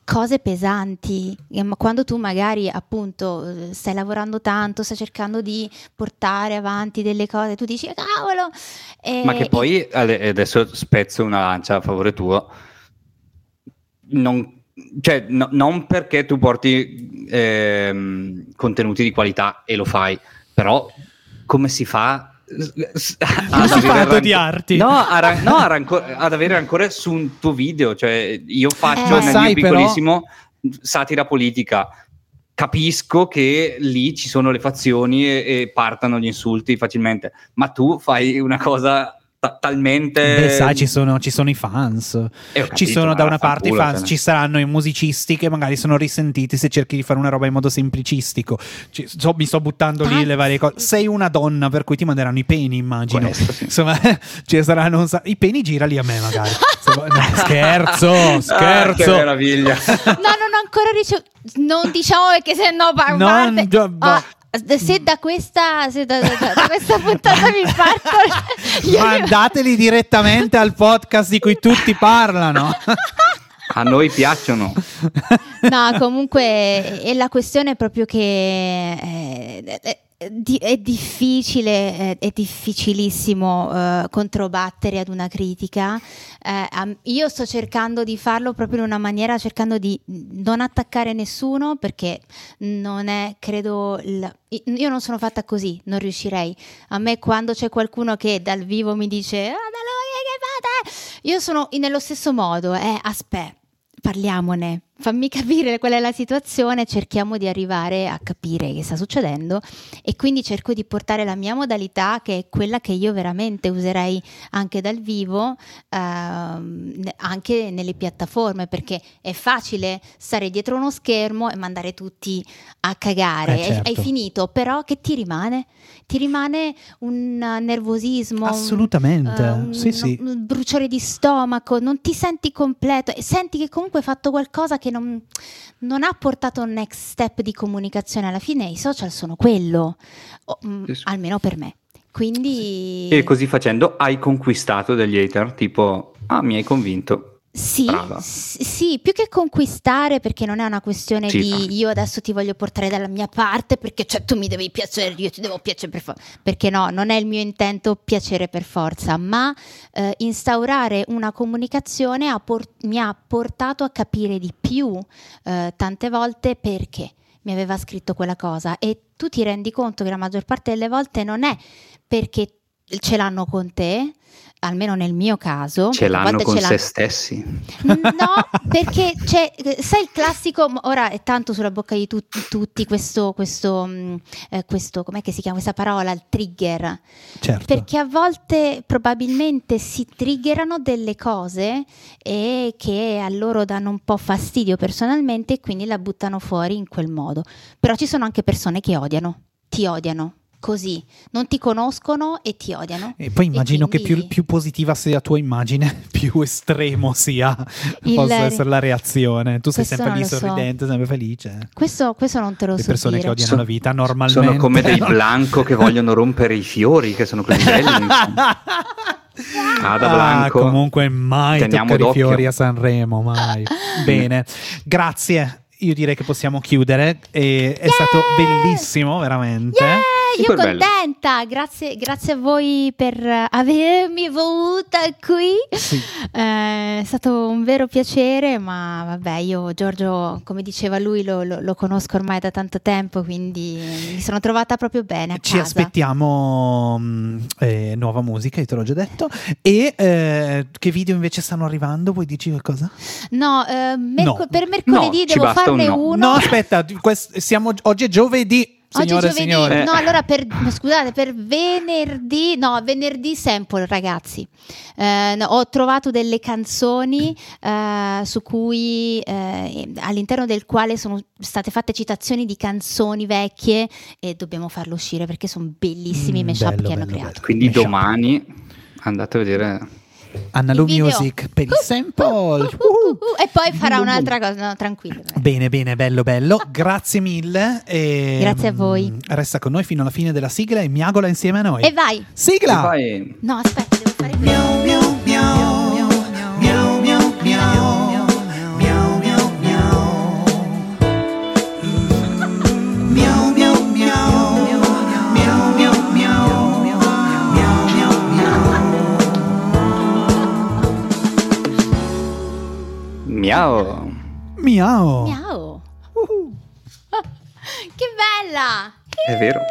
cose pesanti. E ma quando tu magari appunto eh, stai lavorando tanto, stai cercando di portare avanti delle cose, tu dici cavolo. E- Ma che poi ade- adesso spezzo una lancia a favore tuo. Non, cioè, no- non perché tu porti ehm, contenuti di qualità e lo fai, però come si fa? Ad avere ranco- odiarti? No, a ran- no, a ranco- ad avere rancore su un tuo video. Cioè, io faccio Eh. Nel sai, mio però- piccolissimo satira politica. Capisco che lì ci sono le fazioni e, e partano gli insulti facilmente, ma tu fai una cosa ta- talmente. Beh, sai, ci sono, ci sono i fans. Eh, ho ci capito, sono da una parte i fans, cioè. ci saranno i musicisti che magari sono risentiti se cerchi di fare una roba in modo semplicistico. Ci- so- mi sto buttando lì le varie cose. Sei una donna, per cui ti manderanno i peni, immagino. Questo, sì. Insomma, ci saranno sa- i peni girali a me, magari. No, scherzo, Ah, che scherzo. meraviglia. No, non ho ancora ricevuto. Non diciamo perché se no pa- Non parte- gio- Ah, se da questa, se da, da- da questa puntata mi parto, Mandateli direttamente al podcast di cui tutti parlano. A noi piacciono. No, comunque è la questione è proprio che eh, è di- è difficile, è, è difficilissimo eh, controbattere ad una critica. Eh, am- io sto cercando di farlo proprio in una maniera, cercando di non attaccare nessuno perché non è, credo, il- io non sono fatta così, non riuscirei. A me quando c'è qualcuno che dal vivo mi dice, ah, da lui, che fate? Io sono nello stesso modo, eh, aspetta parliamone, fammi capire qual è la situazione, cerchiamo di arrivare a capire che sta succedendo e quindi cerco di portare la mia modalità che è quella che io veramente userei anche dal vivo, ehm, anche nelle piattaforme, perché è facile stare dietro uno schermo e mandare tutti a cagare, Eh, Hai- certo. hai finito, però che ti rimane? Ti rimane un eh, nervosismo, un- Assolutamente. eh, un, sì, sì. un bruciore di stomaco, non ti senti completo e senti che comunque hai fatto qualcosa che non, non ha portato un next step di comunicazione. Alla fine i social sono quello, o, mm, Sì, sì. almeno per me. Quindi E così facendo hai conquistato degli hater, tipo, ah, mi hai convinto. Sì, s- sì, più che conquistare, perché non è una questione Sì, di no. io adesso ti voglio portare dalla mia parte, perché cioè, tu mi devi piacere, io ti devo piacere per forza. Perché no, non è il mio intento piacere per forza, ma eh, instaurare una comunicazione ha por- mi ha portato a capire di più eh, tante volte perché mi aveva scritto quella cosa e tu ti rendi conto che la maggior parte delle volte non è perché ce l'hanno con te, almeno nel mio caso. Ce l'hanno con ce se l'hanno- stessi. No, perché c'è, sai il classico, ora è tanto sulla bocca di tutti, tutti questo, questo, mh, eh, questo, com'è che si chiama questa parola, il trigger, Certo. perché a volte probabilmente si triggerano delle cose e che a loro danno un po' fastidio personalmente e quindi la buttano fuori in quel modo. Però ci sono anche persone che odiano, ti odiano. Così, non ti conoscono e ti odiano. E poi immagino che quindi- più, più positiva sia la tua immagine, più estremo sia Il- possa essere la reazione. Tu sei Questo sempre lì lo so. sorridente, sempre felice. Questo, questo non te lo Le so persone dire. che odiano Sono- la vita normalmente. Sono come dei blanco che vogliono rompere i fiori, che sono così belli. insomma. Ah, da Ah, Blanco. comunque mai Teniamo toccare i d'occhio. fiori a Sanremo, mai. Bene, grazie. Io direi che possiamo chiudere. E è Yeah! stato bellissimo, veramente. Yeah, io Super contenta, grazie, grazie a voi per avermi voluta qui. Sì. Eh, è stato un vero piacere, ma vabbè, io Giorgio, come diceva lui, lo, lo- lo conosco ormai da tanto tempo, quindi mi sono trovata proprio bene. A Ci casa. aspettiamo mh, eh, nuova musica, io te l'ho già detto. E eh, che video invece stanno arrivando? Vuoi dirci qualcosa? No, eh, merco- No. per mercoledì No, devo farne no. uno. No, aspetta, quest- siamo, oggi è giovedì. Oggi Signore è e giovedì, signori. Eh. no, allora per, scusate, per venerdì, no, venerdì sample ragazzi, Eh, no, ho trovato delle canzoni eh, su cui, eh, all'interno del quale sono state fatte citazioni di canzoni vecchie e dobbiamo farlo uscire perché sono bellissimi i Mm, mashup bello, che hanno bello, creato. bello. Quindi Mashup. domani andate a vedere. Annalu Il. Music per i sample. Uh, uh, uh, uh, e poi farà un'altra cosa, no, tranquillo. Bene, bene, bello, bello. Grazie mille. e, Grazie a voi. Resta con noi fino alla fine della sigla e miagola insieme a noi. E vai! Sigla! E poi No, aspetta, devo fare questo. Miau. Miau. Miau! che bella! È vero.